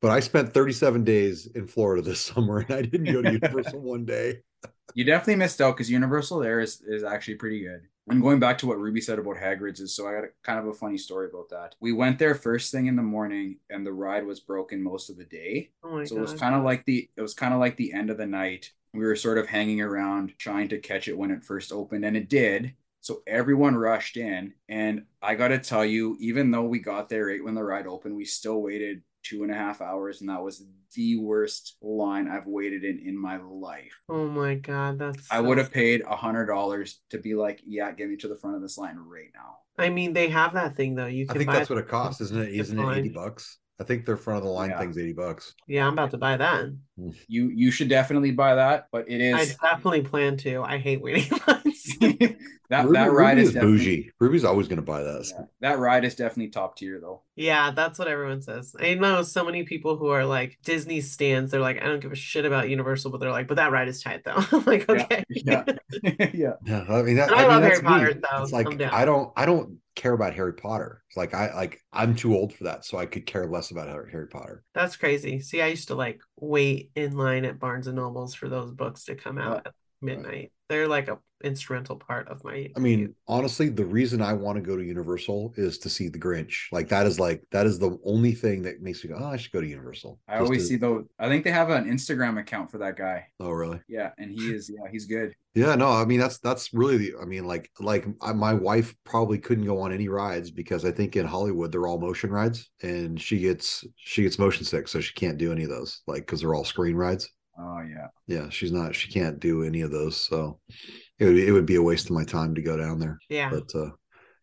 C: But I spent 37 days in Florida this [LAUGHS] summer, and I didn't go to [LAUGHS] Universal one day.
E: you definitely missed out because Universal there is is actually pretty good. And going back to what Ruby said about Hagrid's is so I got a, kind of a funny story about that. We went there first thing in the morning and the ride was broken most of the day.
D: Oh my
E: so it was kind of like the it was kind of like the end of the night. We were sort of hanging around trying to catch it when it first opened and it did. So everyone rushed in and I got to tell you even though we got there right when the ride opened, we still waited two and a half hours and that was the worst line I've waited in in my life.
D: Oh my god, that's.
E: I
D: so
E: would have paid a hundred dollars to be like, yeah, get me to the front of this line right now.
D: I mean, they have that thing though. You
C: I think
D: buy
C: that's what it costs, isn't?
D: It's [LAUGHS]
C: Isn't it 80 bucks? I think their front of the line
E: Yeah.
C: thing's 80 bucks.
D: Yeah, I'm about to buy that. Hmm.
E: You you should definitely buy that, but it is.
D: I definitely plan to. I hate waiting [LAUGHS] lines. [LAUGHS]
E: that
C: Ruby,
E: that ride
C: Ruby
E: is,
C: is bougie. Ruby's always going to buy that.
E: yeah, that ride is definitely top tier though.
D: Yeah, that's what everyone says. I know so many people who are like Disney stands. They're like, I don't give a shit about Universal, but they're like, but that ride is tight though. I'm [LAUGHS] like, okay.
E: yeah, [LAUGHS] yeah.
C: Yeah, I mean that.
D: I
C: I,
D: love
C: that's
D: Harry Potter,
C: me.
D: though.
C: It's like
D: I'm down.
C: I don't, I don't care about Harry Potter. It's like I like I'm too old for that, so I could care less about Harry, Harry Potter.
D: That's crazy. See, I used to like wait in line at Barnes and Nobles for those books to come out at midnight. They're like a instrumental part of my
C: I mean, honestly, the reason I want to go to Universal is to see the Grinch. Like that is like that is the only thing that makes me go, oh, I should go to Universal.
E: I always
C: to-
E: see though. I think they have an Instagram account for that guy.
C: Oh, really?
E: Yeah, and he is yeah he's good.
C: Yeah, no, I mean that's that's really the. I mean, like like I, my wife probably couldn't go on any rides because I think in Hollywood they're all motion rides, and she gets she gets motion sick, so she can't do any of those. Like because they're all screen rides.
E: Oh yeah.
C: Yeah, she's not. She can't do any of those. So it would it would be a waste of my time to go down there.
D: yeah.
C: But uh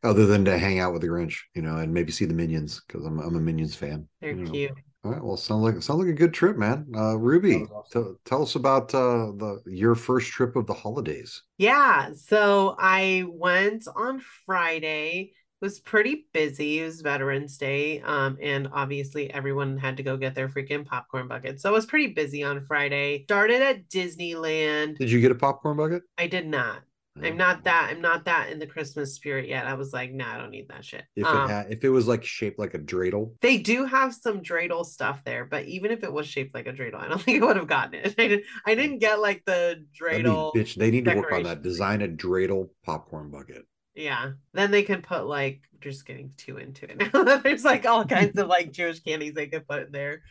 C: other than to hang out with the Grinch, you know, and maybe see the Minions because I'm I'm a Minions fan.
D: They're
C: you know.
D: cute.
C: All right. Well, sounds like sounds like a good trip, man. Uh, Ruby,
E: awesome.
C: tell tell us about uh the your first trip of the holidays.
D: Yeah, so I went on Friday. It was pretty busy. It was Veterans Day. Um, and obviously everyone had to go get their freaking popcorn bucket. So it was pretty busy on Friday. Started at Disneyland.
C: Did you get a popcorn bucket?
D: I did not.
C: Oh.
D: I'm not that. I'm not that in the Christmas spirit yet. I was like, nah, I don't need that shit.
C: If
D: Um,
C: it had, if it was like shaped like a dreidel,
D: they do have some dreidel stuff there, but even if it was shaped like a dreidel, I don't [LAUGHS] think I would have gotten it. I didn't. I didn't get like the dreidel.
C: bitch, they need to work on that. Design a dreidel popcorn bucket.
D: Yeah. Then they can put like just getting too into it [LAUGHS] now. There's like all kinds of like Jewish candies they could put in there.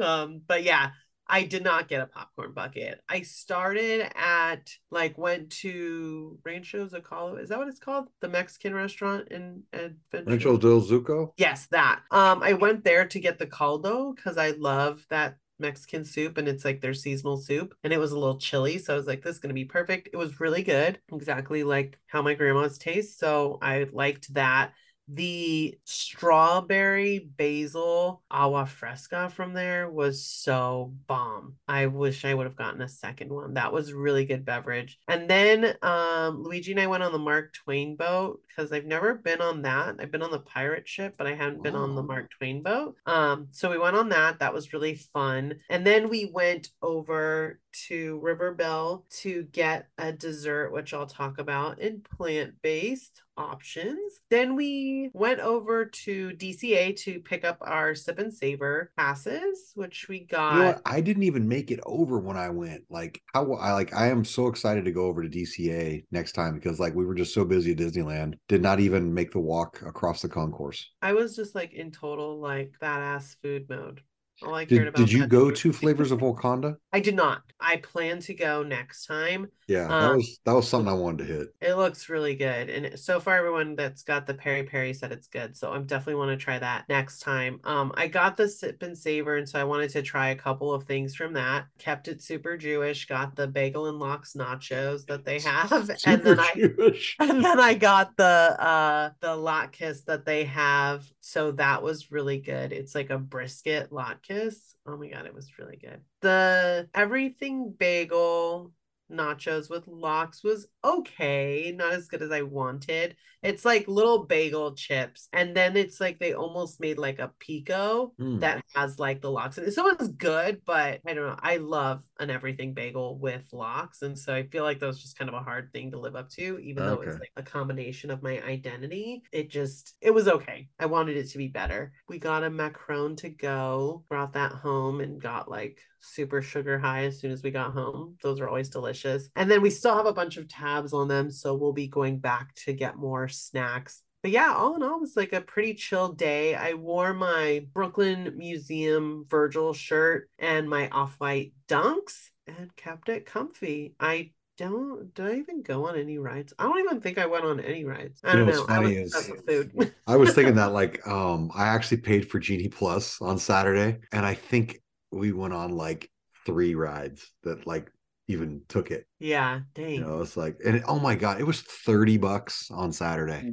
D: Um, but yeah, I did not get a popcorn bucket. I started at like went to Rancho Zacalo. Is that what it's called? The Mexican restaurant in Adventure.
C: Rancho del Zuco.
D: Yes, that. Um, I went there to get the caldo because I love that Mexican soup and it's like their seasonal soup and it was a little chilly. So I was like, this is gonna be perfect. It was really good, exactly like how my grandma's taste. So I liked that. The strawberry basil agua fresca from there was so bomb. I wish I would have gotten a second one. That was really good beverage. And then um Luigi and I went on the Mark Twain boat because I've never been on that. I've been on the pirate ship, but I hadn't been on the Mark Twain boat. Um, so we went on that. That was really fun. And then we went over to River Belle to get a dessert, which I'll talk about in plant-based options. Then we went over to DCA to pick up our sip and savor passes, which we got.
C: You know? I didn't even make it over when I went. Like how I like I am so excited to go over to DCA next time because like we were just so busy at Disneyland, did not even make the walk across the concourse.
D: I was just like in total like badass food mode. All I cared
C: Did,
D: about.
C: did you go to Flavors of Wakanda?
D: I did not. I plan to go next time.
C: Yeah, that
D: Um,
C: was that was something I wanted to hit.
D: It looks really good. And so far everyone that's got the peri peri said it's good. So I'm definitely want to try that next time. Um I got the sip and savor and so I wanted to try a couple of things from that. Kept it super Jewish, got the bagel and lox nachos that they [LAUGHS] have and then I [LAUGHS] and then I got the uh the latkes that they have. So that was really good. It's like a brisket latkes. Oh my god, it was really good. The everything bagel nachos with lox was okay, not as good as I wanted. It's like little bagel chips, and then it's like they almost made like a pico
C: Mm.
D: that has like the lox in it. So it's good, but I don't know. I love an everything bagel with lox, and so I feel like that was just kind of a hard thing to live up to, even though
C: it's
D: like a combination of my identity. It just it was okay. I wanted it to be better. We got a macaron to go, brought that home, and got like super sugar high as soon as we got home. Those are always delicious. And then we still have a bunch of tabs on them, so we'll be going back to get more snacks. But yeah, all in all, it was like a pretty chill day. I wore my Brooklyn Museum Virgil shirt and my off-white dunks and kept it comfy. I don't did I even go on any rides? I don't even think I went on any rides. I
C: You know
D: don't know. I was
C: is-
D: food.
C: I was thinking [LAUGHS] that like um I actually paid for Genie Plus on Saturday, and I think we went on like three rides that like even took it.
D: yeah, dang.
C: You know, it's like and it- oh my god, it was 30 bucks on Saturday.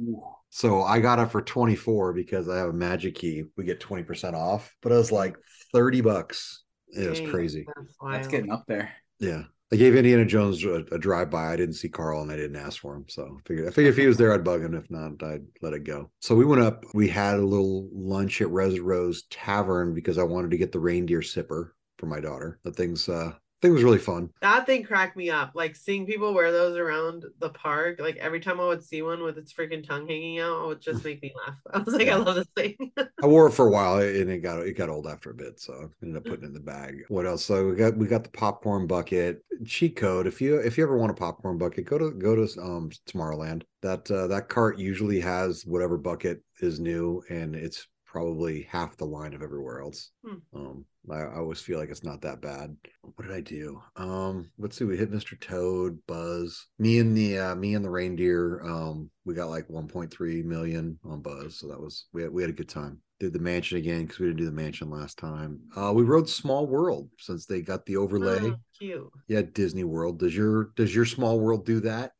C: So I got it for 24 because I have a magic key. We get 20% off. But it was like 30 bucks. It was crazy.
D: That's
E: That's getting up there.
C: Yeah. I gave Indiana Jones a, a drive by. I didn't see Carl and I didn't ask for him. So I figured, I figured if he was there, I'd bug him. If not, I'd let it go. So we went up. We had a little lunch at Red Rose Taverne because I wanted to get the reindeer sipper for my daughter. The thing's, uh, thing was really fun.
D: That thing cracked me up. Like seeing people wear those around the park. Like every time I would see one with its freaking tongue hanging out, it would just make me laugh. [LAUGHS] I was like, I love this thing. [LAUGHS]
C: I wore it for a while and it got it got old after a bit, so I ended up putting it in the bag. What else? So we got we got the popcorn bucket cheat code. If you if you ever want a popcorn bucket, go to go to um Tomorrowland. That uh, that cart usually has whatever bucket is new, and it's probably half the line of everywhere else.
D: Hmm.
C: Um, I, I always feel like it's not that bad. What did I do? Um, let's see. We hit Mr. Toad, Buzz, me and the uh, me and the reindeer. Um, we got like 1.3 million on Buzz, so that was we had, we had a good time. Did the mansion again because we didn't do the mansion last time. Uh, we rode Small World since they got the overlay.
D: Oh, cute.
C: Yeah, Disney World. Does your does your Small World do that?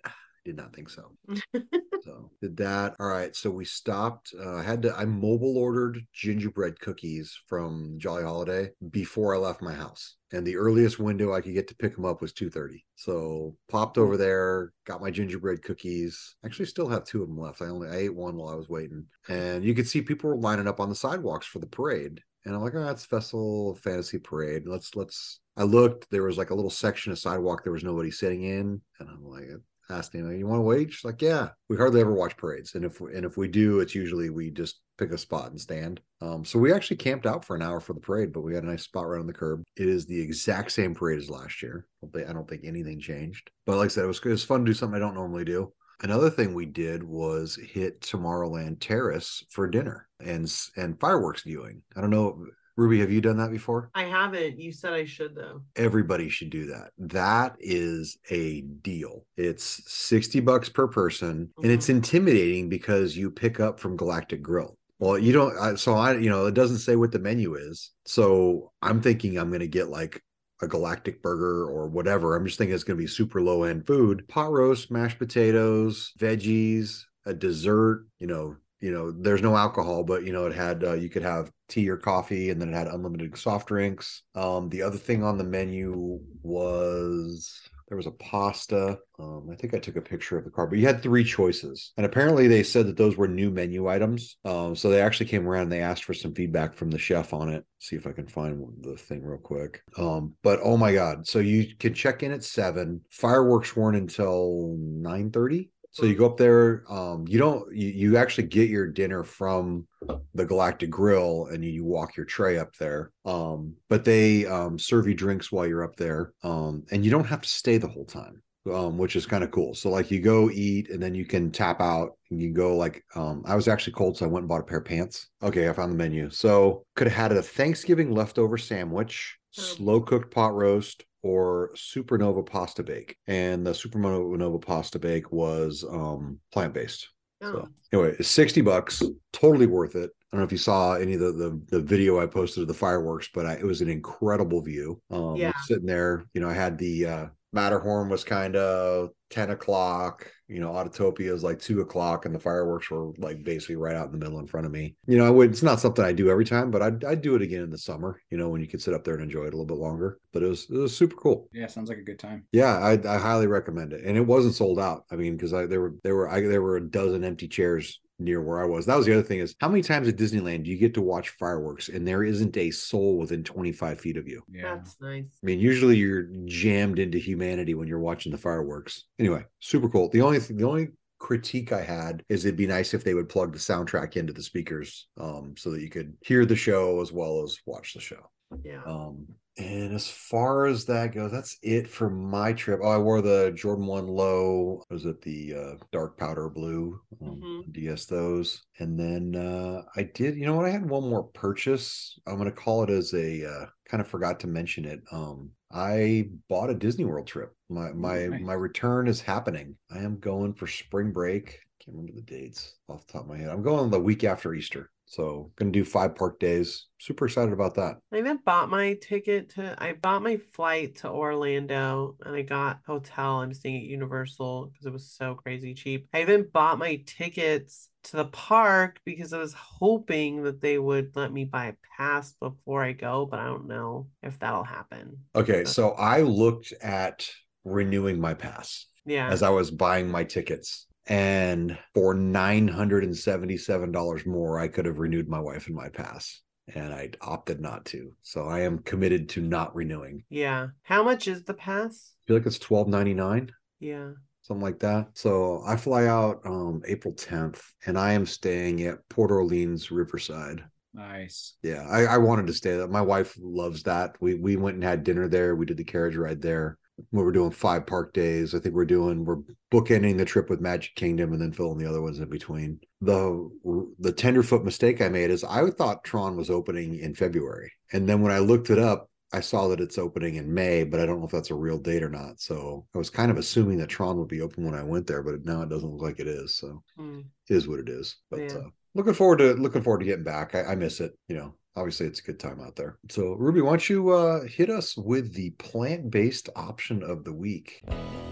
C: Did not think so. [LAUGHS] So did that. All right. So we stopped. Uh, I had to. I mobile ordered gingerbread cookies from Jolly Holiday before I left my house, and the earliest window I could get to pick them up was two thirty. So popped over there, got my gingerbread cookies. Actually, still have two of them left. I only I ate one while I was waiting, and you could see people were lining up on the sidewalks for the parade. And I'm like, oh, that's Festival Fantasy Parade. Let's let's. I looked. There was like a little section of sidewalk there was nobody sitting in, and I'm like, him, "You want to wait?" She's like, "Yeah." We hardly ever watch parades, and if and if we do, it's usually we just pick a spot and stand. Um, so we actually camped out for an hour for the parade, but we had a nice spot right on the curb. It is the exact same parade as last year. I don't think, I don't think anything changed. But like I said, it was it was fun to do something I don't normally do. Another thing we did was hit Tomorrowland Terrace for dinner and and fireworks viewing. I don't know, Ruby, have you done that before?
D: I haven't. You said I should though.
C: everybody should do that. That is a deal. It's 60 bucks per person and it's intimidating because you pick up from Galactic Grill. Well, you don't I, so I you know, it doesn't say what the menu is. So I'm thinking I'm going to get like a galactic burger or whatever. I'm just thinking it's going to be super low end food. Pot roast, mashed potatoes, veggies, a dessert, you know, you know, there's no alcohol, but you know, it had uh, you could have tea or coffee and then it had unlimited soft drinks. Um the other thing on the menu was there was a pasta. Um, I think I took a picture of the card, but you had three choices. And apparently they said that those were new menu items. Um, so they actually came around and they asked for some feedback from the chef on it. See if I can find the thing real quick. Um, but oh my God. So you can check in at seven. Fireworks weren't until 9 30. So you go up there. Um, you don't. You, you actually get your dinner from the Galactic Grill, and you, you walk your tray up there. Um, but they um, serve you drinks while you're up there, um, and you don't have to stay the whole time, um, which is kind of cool. So like you go eat and then you can tap out and you go like um I was actually cold, so I went and bought a pair of pants. Okay, I found the menu. So could have had a Thanksgiving leftover sandwich,
D: Oh.
C: slow cooked pot roast, or supernova pasta bake. And the supernova pasta bake was um plant-based.
D: Oh,
C: So anyway, it's 60 bucks, totally worth it. I don't know if you saw any of the the, the video I posted of the fireworks, but I, it was an incredible view. Um
D: Yeah.
C: sitting there, you know, I had the uh Matterhorn was kind of 10 o'clock, you know, Autotopia is like two o'clock, and the fireworks were like basically right out in the middle in front of me. You know, I would it's not something I do every time, but I'd I'd do it again in the summer, you know, when you could sit up there and enjoy it a little bit longer. But it was it was super cool.
E: Yeah, sounds like a good time.
C: Yeah, I, I highly recommend it, and it wasn't sold out. I mean, because I there were there were I, there were a dozen empty chairs near where I was. That was the other thing is how many times at Disneyland do you get to watch fireworks and there isn't a soul within 25 feet of you?
E: Yeah.
D: that's nice.
C: I mean, usually you're jammed into humanity when you're watching the fireworks. Anyway, super cool. The only the only critique I had is it'd be nice if they would plug the soundtrack into the speakers um, so that you could hear the show as well as watch the show.
D: Yeah.
C: Um, and as far as that goes, that's it for my trip. Oh, I wore the Jordan One Low. Was it the uh, dark powder blue? Um,
D: Mhm.
C: DS those, and then uh, I did. You know what? I had one more purchase. I'm going to call it as a. Uh, kind of forgot to mention it. Um, I bought a Disney World trip. My my
E: nice.
C: my return is happening. I am going for spring break. Can't remember the dates off the top of my head. I'm going the week after Easter. So gonna do five park days. Super excited about that.
D: I even bought my ticket to I bought my flight to Orlando and I got hotel. I'm staying at Universal because it was so crazy cheap. I even bought my tickets to the park because I was hoping that they would let me buy a pass before I go, but I don't know if that'll happen.
C: Okay, so I looked at renewing my pass
D: Yeah.
C: as I was buying my tickets. And for $977 more, I could have renewed my wife and my pass. And I opted not to. So I am committed to not renewing.
D: Yeah. How much is the pass?
C: I feel like it's $12.99,
D: Yeah.
C: something like that. So I fly out um April 10th and I am staying at Port Orleans Riverside.
E: Nice.
C: Yeah, I, I wanted to stay there. My wife loves that. We we went and had dinner there. We did the carriage ride there. We were doing five park days. I think we're doing we're bookending the trip with Magic Kingdom and then filling the other ones in between. The the tenderfoot mistake I made is I thought Tron was opening in February, and then when I looked it up, I saw that it's opening in May, but I don't know if that's a real date or not. So I was kind of assuming that Tron would be open when I went there, but now it doesn't look like it is. So
D: Hmm.
C: it is what it is. But
D: Yeah.
C: uh, looking forward to looking forward to getting back. I, I miss it. You know, obviously it's a good time out there. So Ruby, why don't you uh, hit us with the plant based option of the week?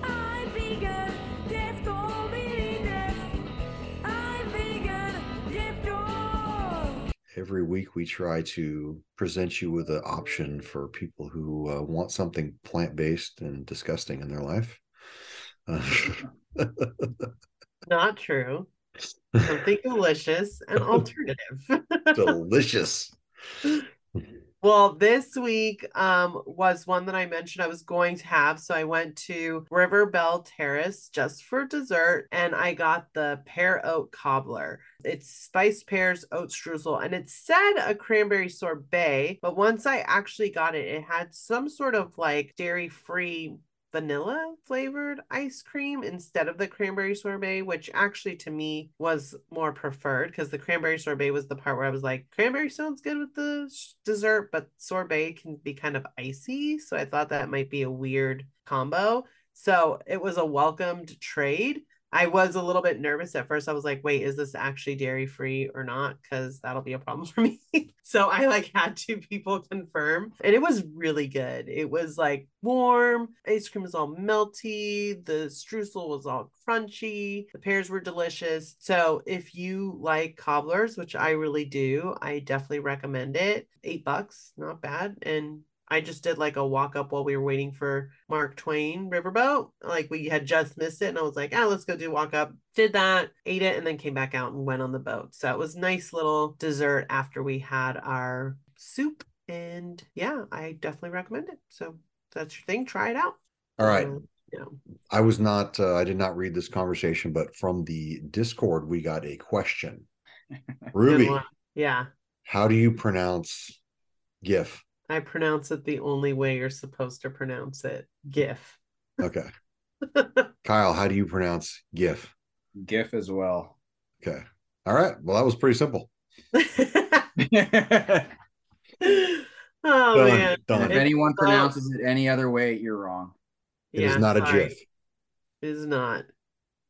J: I'm vegan, death don't. I'm vegan, death don't.
C: Every week we try to present you with an option for people who uh, want something plant based and disgusting in their life. Uh, [LAUGHS]
D: Not true. Something delicious and [LAUGHS] alternative. [LAUGHS]
C: delicious.
D: Well, this week um was one that I mentioned I was going to have. So I went to River Belle Terrace just for dessert and I got the pear oat cobbler. It's spiced pears, oat streusel, and it said a cranberry sorbet, but once I actually got it, it had some sort of like dairy-free vanilla flavored ice cream instead of the cranberry sorbet, which actually to me was more preferred because the cranberry sorbet was the part where I was like, cranberry sounds good with the dessert, but sorbet can be kind of icy. So I thought that might be a weird combo. So it was a welcomed trade. I was a little bit nervous at first. I was like, wait, is this actually dairy free or not? Because that'll be a problem [LAUGHS] for me. so I like had two people confirm. And it was really good. It was like warm, ice cream was all melty, the streusel was all crunchy, the pears were delicious. So if you like cobblers, which I really do, I definitely recommend it. Eight bucks, not bad. And I just did like a walk up while we were waiting for Mark Twain Riverboat. Like we had just missed it, and I was like, ah, let's go do walk up. Did that, ate it, and then came back out and went on the boat. So it was nice little dessert after we had our soup. And yeah, I definitely recommend it. So that's your thing. Try it out.
C: All right.
D: Um, yeah.
C: I was not, uh, I did not read this conversation, but from the Discord, we got a question. [LAUGHS] Ruby.
D: Yeah.
C: how do you pronounce GIF?
D: I pronounce it the only way you're supposed to pronounce it. GIF.
C: Okay. [LAUGHS] Kyle, how do you pronounce GIF?
E: GIF as well.
C: Okay. All right. Well, that was pretty simple. [LAUGHS] [LAUGHS]
D: oh
C: Done,
D: man.
C: done.
E: if
D: It's
E: anyone
D: so-
E: pronounces it any other way, you're wrong.
C: It is
D: Yeah,
C: not a. GIF.
D: It is not.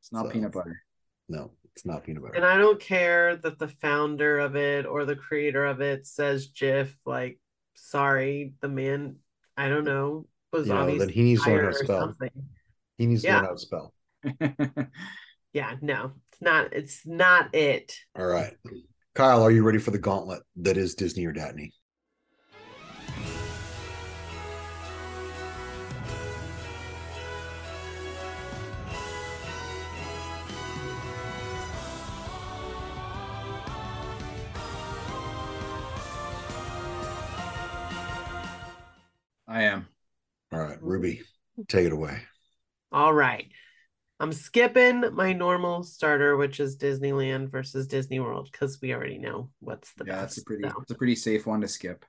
E: It's not
C: So-
E: peanut butter.
C: No, it's not peanut butter.
D: And I don't care that the founder of it or the creator of it says GIF. Like, sorry, the man, I don't know, was obviously
C: then he needs to learn how to spell.
D: something.
C: He needs to
D: Yeah.
C: learn how to spell. [LAUGHS]
D: Yeah, no, it's not. It's not it.
C: All right. Kyle, are you ready for the gauntlet that is Disney or Datney?
E: I am.
C: All right, Ruby, take it away.
D: All right. I'm skipping my normal starter, which is Disneyland versus Disney World, because we already know what's the
E: yeah,
D: best.
E: that's a pretty
D: so.
E: it's a pretty safe one to skip.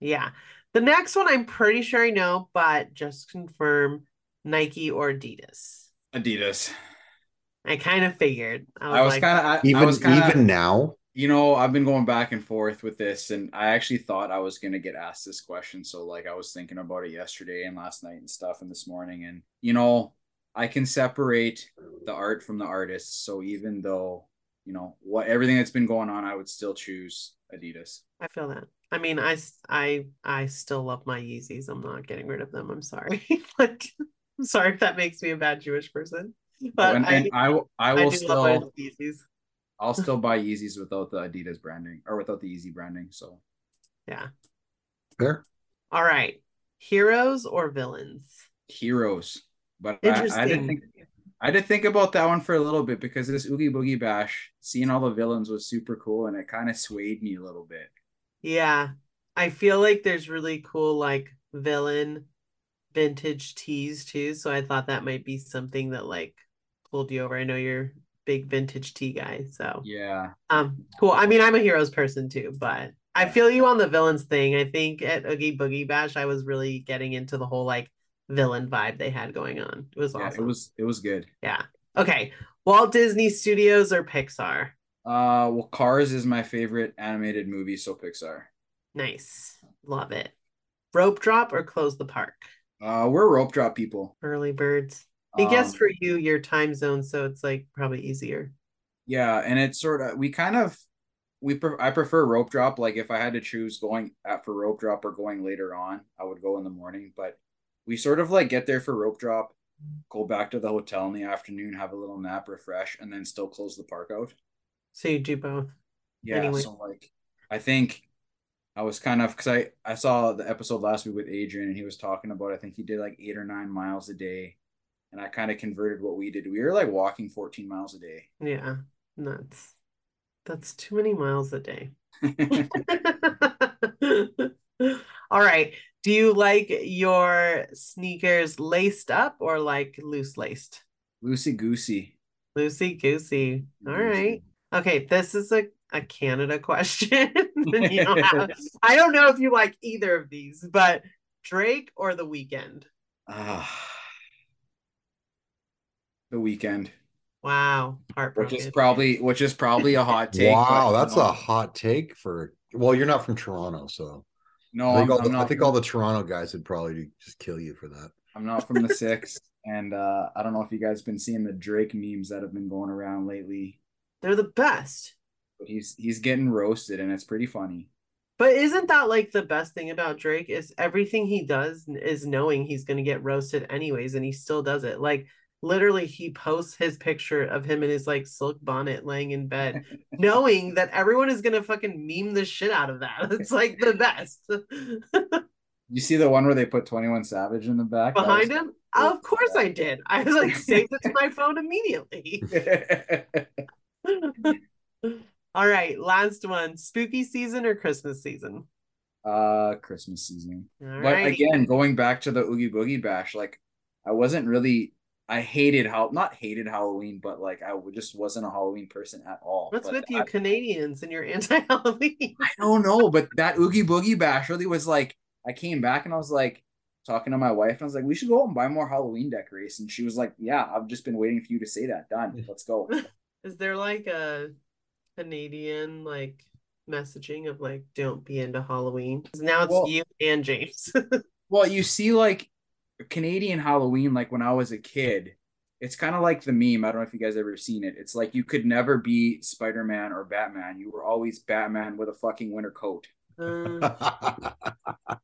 D: Yeah. The next one I'm pretty sure I know, but just confirm Nike or Adidas.
E: Adidas.
D: I kind of figured. I was,
E: I was
D: like,
E: kind of I,
C: Even
E: I was kind
C: even now,
E: you know I've been going back and forth with this, and I actually thought I was gonna get asked this question. So like I was thinking about it yesterday and last night and stuff, and this morning, and you know I can separate the art from the artist. So even though you know what everything that's been going on, I would still choose Adidas.
D: I feel that. I mean, I I I still love my Yeezys. I'm not getting rid of them. I'm sorry. [LAUGHS] like, I'm sorry if that makes me a bad Jewish person. But
E: and,
D: I,
E: and I, will I
D: I
E: will
D: do love my
E: still
D: Yeezys.
E: I'll [LAUGHS] still buy Yeezys without the Adidas branding or without the Yeezy branding. So
D: Yeah.
C: fair.
D: All right. Heroes or villains?
E: heroes. But I, I
D: didn't
E: think I did think about that one for a little bit because this Oogie Boogie Bash, seeing all the villains was super cool and it kind of swayed me a little bit.
D: Yeah. I feel like there's really cool like villain vintage tees too. So I thought that might be something that like pulled you over. I know you're a big vintage tee guy. So
E: Yeah.
D: um cool. I mean I'm a heroes person too, but I feel you on the villains thing. I think at Oogie Boogie Bash I was really getting into the whole like villain vibe they had going on. It was
E: Yeah,
D: awesome.
E: it was it was good.
D: yeah. Okay. Walt Disney Studios or Pixar?
E: Uh well Cars is my favorite animated movie, so Pixar.
D: Nice. Love it. Rope drop or close the park?
E: Uh we're rope drop people.
D: Early birds. I guess
E: Um,
D: for you, your time zone, so it's like probably easier.
E: Yeah, and it's sort of we kind of we pre- I prefer rope drop. Like if I had to choose going at for rope drop or going later on, I would go in the morning. But we sort of like get there for rope drop, go back to the hotel in the afternoon, have a little nap, refresh, and then still close the park out.
D: So you do both.
E: Yeah,
D: Anyway.
E: so like I think I was kind of because I I saw the episode last week with Adrian and he was talking about I think he did like eight or nine miles a day, and I kind of converted what we did. We were like walking 14 miles a day.
D: Yeah, nuts. That's too many miles a day. [LAUGHS] [LAUGHS] All right. Do you like your sneakers laced up or like loose laced?
E: Loosey goosey.
D: Loosey goosey. All right. Okay, this is a, a Canada [LAUGHS] question. You don't have- I don't know if you like either of these, but Drake or The Weeknd?
E: Ah, the Weeknd,
D: Wow,
E: which is probably which is probably a hot take.
C: wow, that's a hot take for. Well, you're not from Toronto, so
E: no.
C: I think,
E: I'm,
C: all
E: I'm
C: the, I
E: not.
C: think all the Toronto guys would probably just kill you for that.
E: I'm not from the six, [LAUGHS] and uh, I don't know if you guys been seeing the Drake memes that have been going around lately.
D: They're the best.
E: But he's he's getting roasted, and it's pretty funny.
D: But isn't that like the best thing about Drake is everything he does is knowing he's going to get roasted anyways and he still does it. Like literally he posts his picture of him in his like silk bonnet laying in bed knowing that everyone is going to fucking meme the shit out of that. [LAUGHS] It's like the best.
E: You see the one where they put Twenty One Savage in the back
D: Behind him? Of course I did. I was like saved it to my phone immediately. [LAUGHS] All right, last one. Spooky season or Christmas season?
E: uh, Christmas season.
D: All
E: But
D: right.
E: again, going back to the Oogie Boogie Bash, like I wasn't really. I hated how not hated Halloween, but like I just wasn't a Halloween person at all.
D: What's
E: But
D: with you
E: I,
D: Canadians and your [LAUGHS] anti-Halloween?
E: I don't know, but that Oogie Boogie Bash really was like I came back and I was like, talking to my wife, and I was like, "We should go out and buy more Halloween decorations." And she was like, "Yeah, I've just been waiting for you to say that. Done. [LAUGHS] Let's go."
D: Is there like a Canadian like messaging of like don't be into Halloween? 'Cause now it's
E: Well-
D: you and James. [LAUGHS]
E: Well, you see, like Canadian Halloween, like when I was a kid, it's kind of like the meme. I don't know if you guys ever seen it. It's like you could never be Spider Man or Batman. You were always Batman with a fucking winter coat. [LAUGHS]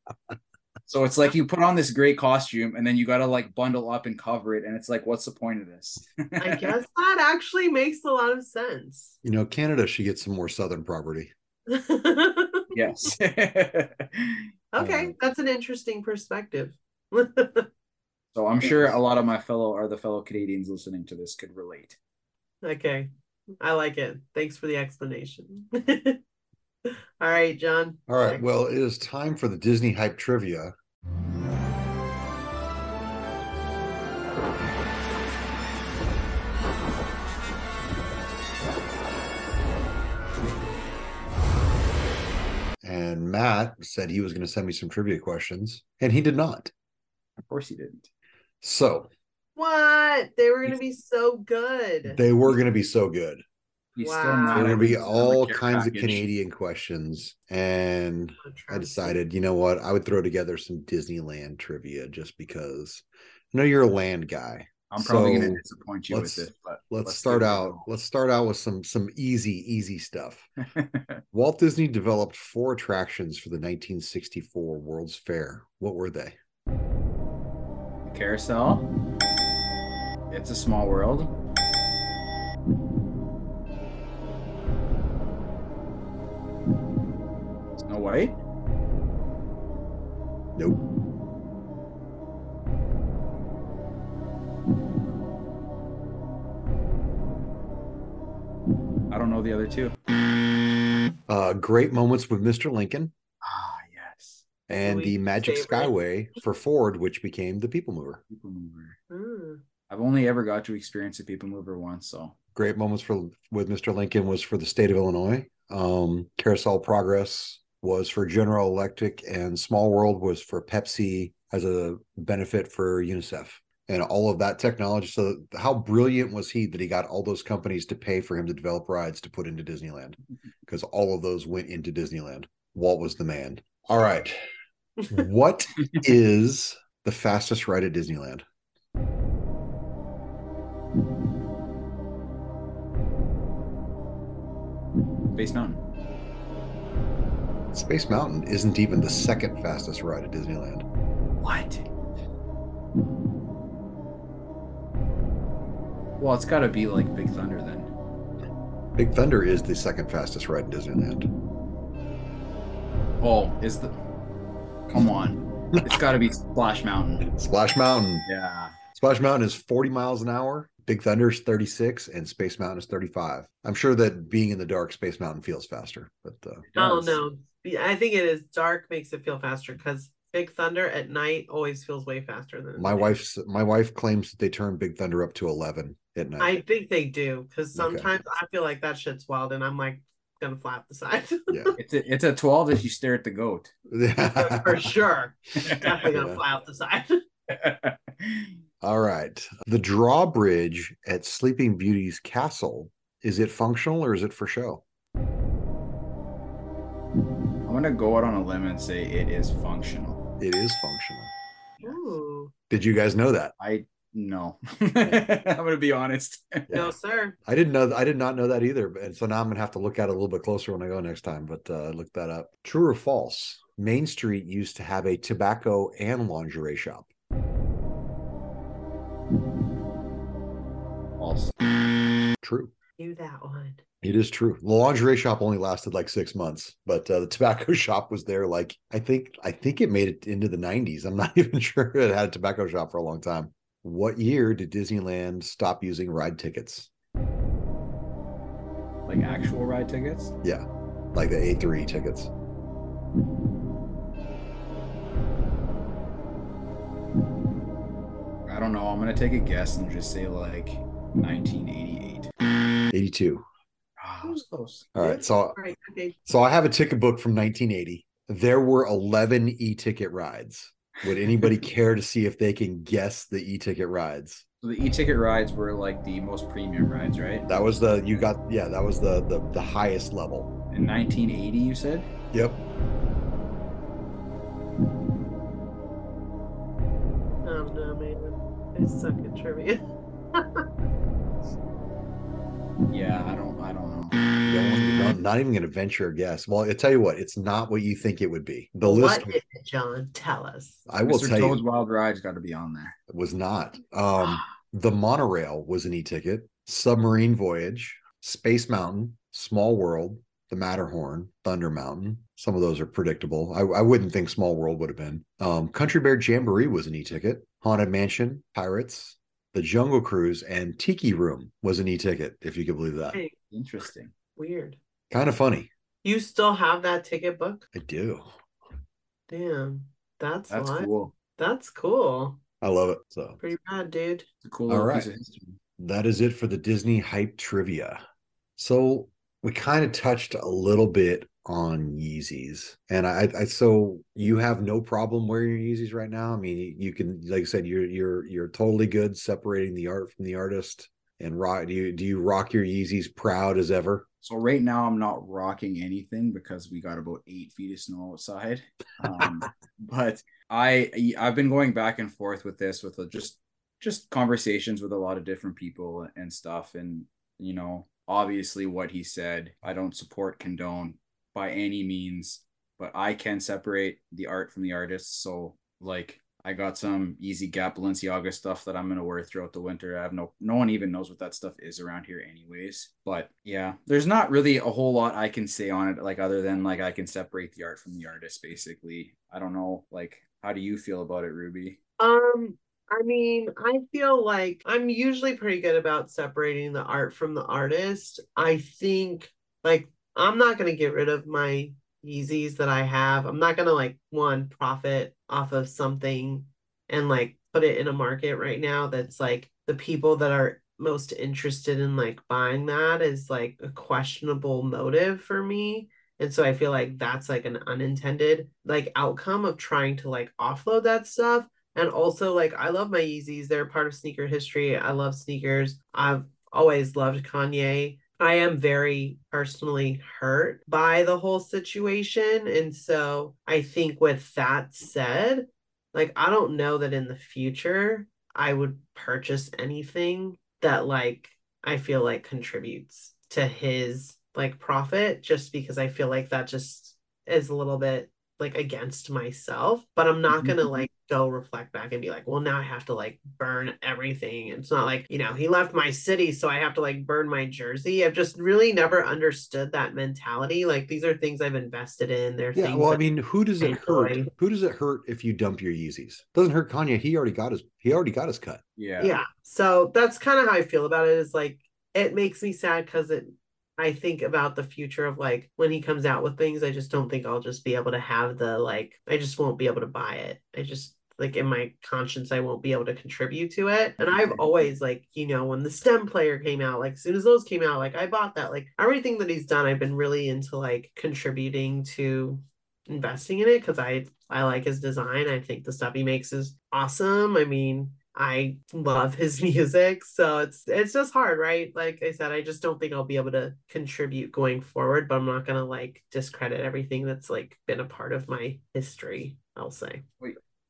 E: So it's like you put on this great costume and then you got to like bundle up and cover it. And it's like, what's the point of this?
D: I [LAUGHS] guess that actually makes a lot of sense.
C: you know, Canada should get some more southern property. [LAUGHS]
E: yes.
D: Okay, that's an interesting perspective. [LAUGHS]
E: so I'm sure a lot of my fellow or the fellow Canadians listening to this could relate.
D: Okay, I like it. Thanks for the explanation. [LAUGHS] All right, John.
C: All right. Well, it is time for the Disney hype trivia. And Matt said he was going to send me some trivia questions, and he did not.
E: Of course he didn't.
C: So
D: What? They were gonna be so good.
C: they were going to be so good.
E: He's
D: Wow.
E: still not
C: There were going to be
E: at least on the
C: all
E: care
C: kinds of. Canadian questions, and I decided, you know what, I would throw together some Disneyland trivia just because I know you're a land guy.
E: I'm probably
C: So,
E: going to disappoint you with
C: let's-
E: this, but
C: Let's, start
E: give it
C: out.
E: go.
C: Let's start out with some some easy, easy stuff. [LAUGHS] Walt Disney developed four attractions for the 1964 World's Fair. What were they?
E: Carousel. It's a small world. Snow White.
C: Nope.
E: I don't know the other two.
C: Uh, great moments with Mr. Lincoln. And the Magic
D: favorite.
C: Skyway for Ford, which became the People Mover.
E: People Mover.
D: Hmm.
E: I've only ever got to experience a People Mover once, so
C: Great moments for with Mr. Lincoln was for the state of Illinois. Um, Carousel Progress was for General Electric, and Small World was for Pepsi as a benefit for UNICEF. And all of that technology. So, how brilliant was he that he got all those companies to pay for him to develop rides to put into Disneyland? [LAUGHS] Because all of those went into Disneyland. Walt was the man. All right. What is the fastest ride at Disneyland?
E: Space Mountain.
C: Space Mountain isn't even the second fastest ride at Disneyland.
E: What? Well, it's got to be like Big Thunder then.
C: Big Thunder is the second fastest ride in Disneyland.
E: Oh, is the? Come on, it's got to be Splash Mountain.
C: Splash Mountain.
E: Yeah.
C: Splash Mountain is 40 miles an hour. Big Thunder is 36 and Space Mountain is 35. I'm sure that being in the dark, Space Mountain feels faster, but uh,
D: Oh
E: does.
D: no. I think it is dark makes it feel faster because Big Thunder at night always feels way faster than
C: my wife's my wife claims that they turn Big Thunder up to 11 at night.
D: I think they do because
C: Okay.
D: sometimes I feel like that shit's wild and I'm like gonna fly up the side [LAUGHS]
C: yeah.
E: It's a, it's a 12 if you stare at the goat. [LAUGHS]
D: for sure. Definitely gonna
C: Yeah.
D: fly up the side. [LAUGHS]
C: All right. The drawbridge at Sleeping Beauty's castle, is it functional or is it for show?
E: I'm gonna go out on a limb and say it is functional.
C: It is functional.
D: Ooh.
C: Did you guys know that?
E: I no. [LAUGHS] I'm gonna be honest.
D: No, sir.
C: I didn't know. I did not know that either. And so now I'm gonna have to look at it a little bit closer when I go next time. But uh, look that up. True or false? Main Street used to have a tobacco and lingerie shop.
E: False.
C: True.
D: Knew that one.
C: It is true. The lingerie shop only lasted like six months, but uh, the tobacco [LAUGHS] shop was there. Like I think, I think it made it into the 90s. I'm not [LAUGHS] even sure it had a tobacco shop for a long time. What year did Disneyland stop using ride tickets?
E: Like actual ride tickets?
C: Yeah, like the A3 tickets.
E: I don't know. I'm gonna take a guess and just say like 1988.
C: 82.
E: Ah, that was close.
C: All right. So
D: Right. Okay.
C: So I have a ticket book from 1980. There were 11 e-ticket rides. Would anybody care to see if they can guess the e-ticket rides?
E: So the e-ticket rides were like the most premium rides, right?
C: That was the you got yeah, that was the the, the highest level.
E: In 1980, you said?
C: Yep.
D: Oh no, man. I suck at trivia. [LAUGHS]
E: Yeah, I don't I don't know.
C: No, no, not even gonna venture a guess. Well, I tell you what, it's not what you think it would be. The list
D: What is it, John? Tell us.
C: I will
E: Mr.
C: tell
E: Toad's
C: you
E: Wild Ride's got to be on there.
C: It was not. Um [GASPS] the monorail was an e-ticket, submarine voyage, Space Mountain, Small World, the Matterhorn, Thunder Mountain. Some of those are predictable. I, I wouldn't think Small World would have been. Um, Country Bear Jamboree was an e-ticket. Haunted Mansion, Pirates, The Jungle Cruise, and Tiki Room was an e-ticket, if you could believe that.
E: Interesting.
D: Weird.
C: Kind of funny.
D: You still have that ticket book?
C: I do.
D: Damn. That's,
E: That's
D: live.
E: cool.
D: That's cool.
C: I love it. So
D: Pretty bad, dude.
E: It's a cool
C: All
E: little
C: right.
E: piece of history.
C: that is it for the Disney hype trivia. So we kind of touched a little bit on Yeezys, and I, I so you have no problem wearing your Yeezys right now. I mean, you can, like I said, you're you're you're totally good separating the art from the artist. And rock, do you do you rock your Yeezys proud as ever?
E: So right now I'm not rocking anything because we got about eight feet of snow outside. [LAUGHS] Um, but I I've been going back and forth with this with just just conversations with a lot of different people and stuff. And you know, obviously what he said, I don't support condone by any means, but I can separate the art from the artist. So like I got some Yeezy Gap Balenciaga stuff that I'm gonna wear throughout the winter. I have no no one even knows what that stuff is around here anyways. But yeah, there's not really a whole lot I can say on it, like other than like I can separate the art from the artist basically. I don't know, like how do you feel about it, Ruby?
D: Um, I mean, I feel like I'm usually pretty good about separating the art from the artist. I think like I'm not gonna get rid of my Yeezys that I have. I'm not gonna like one profit off of something and like put it in a market right now that's like the people that are most interested in like buying that is like a questionable motive for me. And so I feel like that's like an unintended like outcome of trying to like offload that stuff. And also like I love my Yeezys. They're part of sneaker history. I love sneakers. I've always loved Kanye. I am very personally hurt by the whole situation. And so I think with that said, like I don't know that in the future I would purchase anything that like I feel like contributes to his like profit just because I feel like that just is a little bit like against myself but i'm not gonna mm-hmm. like go reflect back and be like well now i have to like burn everything it's not like you know he left my city so i have to like burn my jersey i've just really never understood that mentality like these are things i've invested in they're
C: Yeah,
D: things
C: well, I mean, who does it hurt?
D: enjoy.
C: Who does it hurt if you dump your Yeezys? Doesn't hurt Kanye. He already got his. He already got his cut.
E: Yeah.
D: yeah so that's kind of how i feel about it is like it makes me sad because it i think about the future of like when he comes out with things i just don't think i'll just be able to have the like i just won't be able to buy it i just like in my conscience i won't be able to contribute to it and i've always like you know when the stem player came out like as soon as those came out like i bought that like everything that he's done i've been really into like contributing to investing in it because I I like his design. I think the stuff he makes is awesome. I mean, I love his [LAUGHS] music, so it's it's just hard, right? Like I said, I just don't think I'll be able to contribute going forward, but I'm not gonna like discredit everything that's like been a part of my history, I'll say.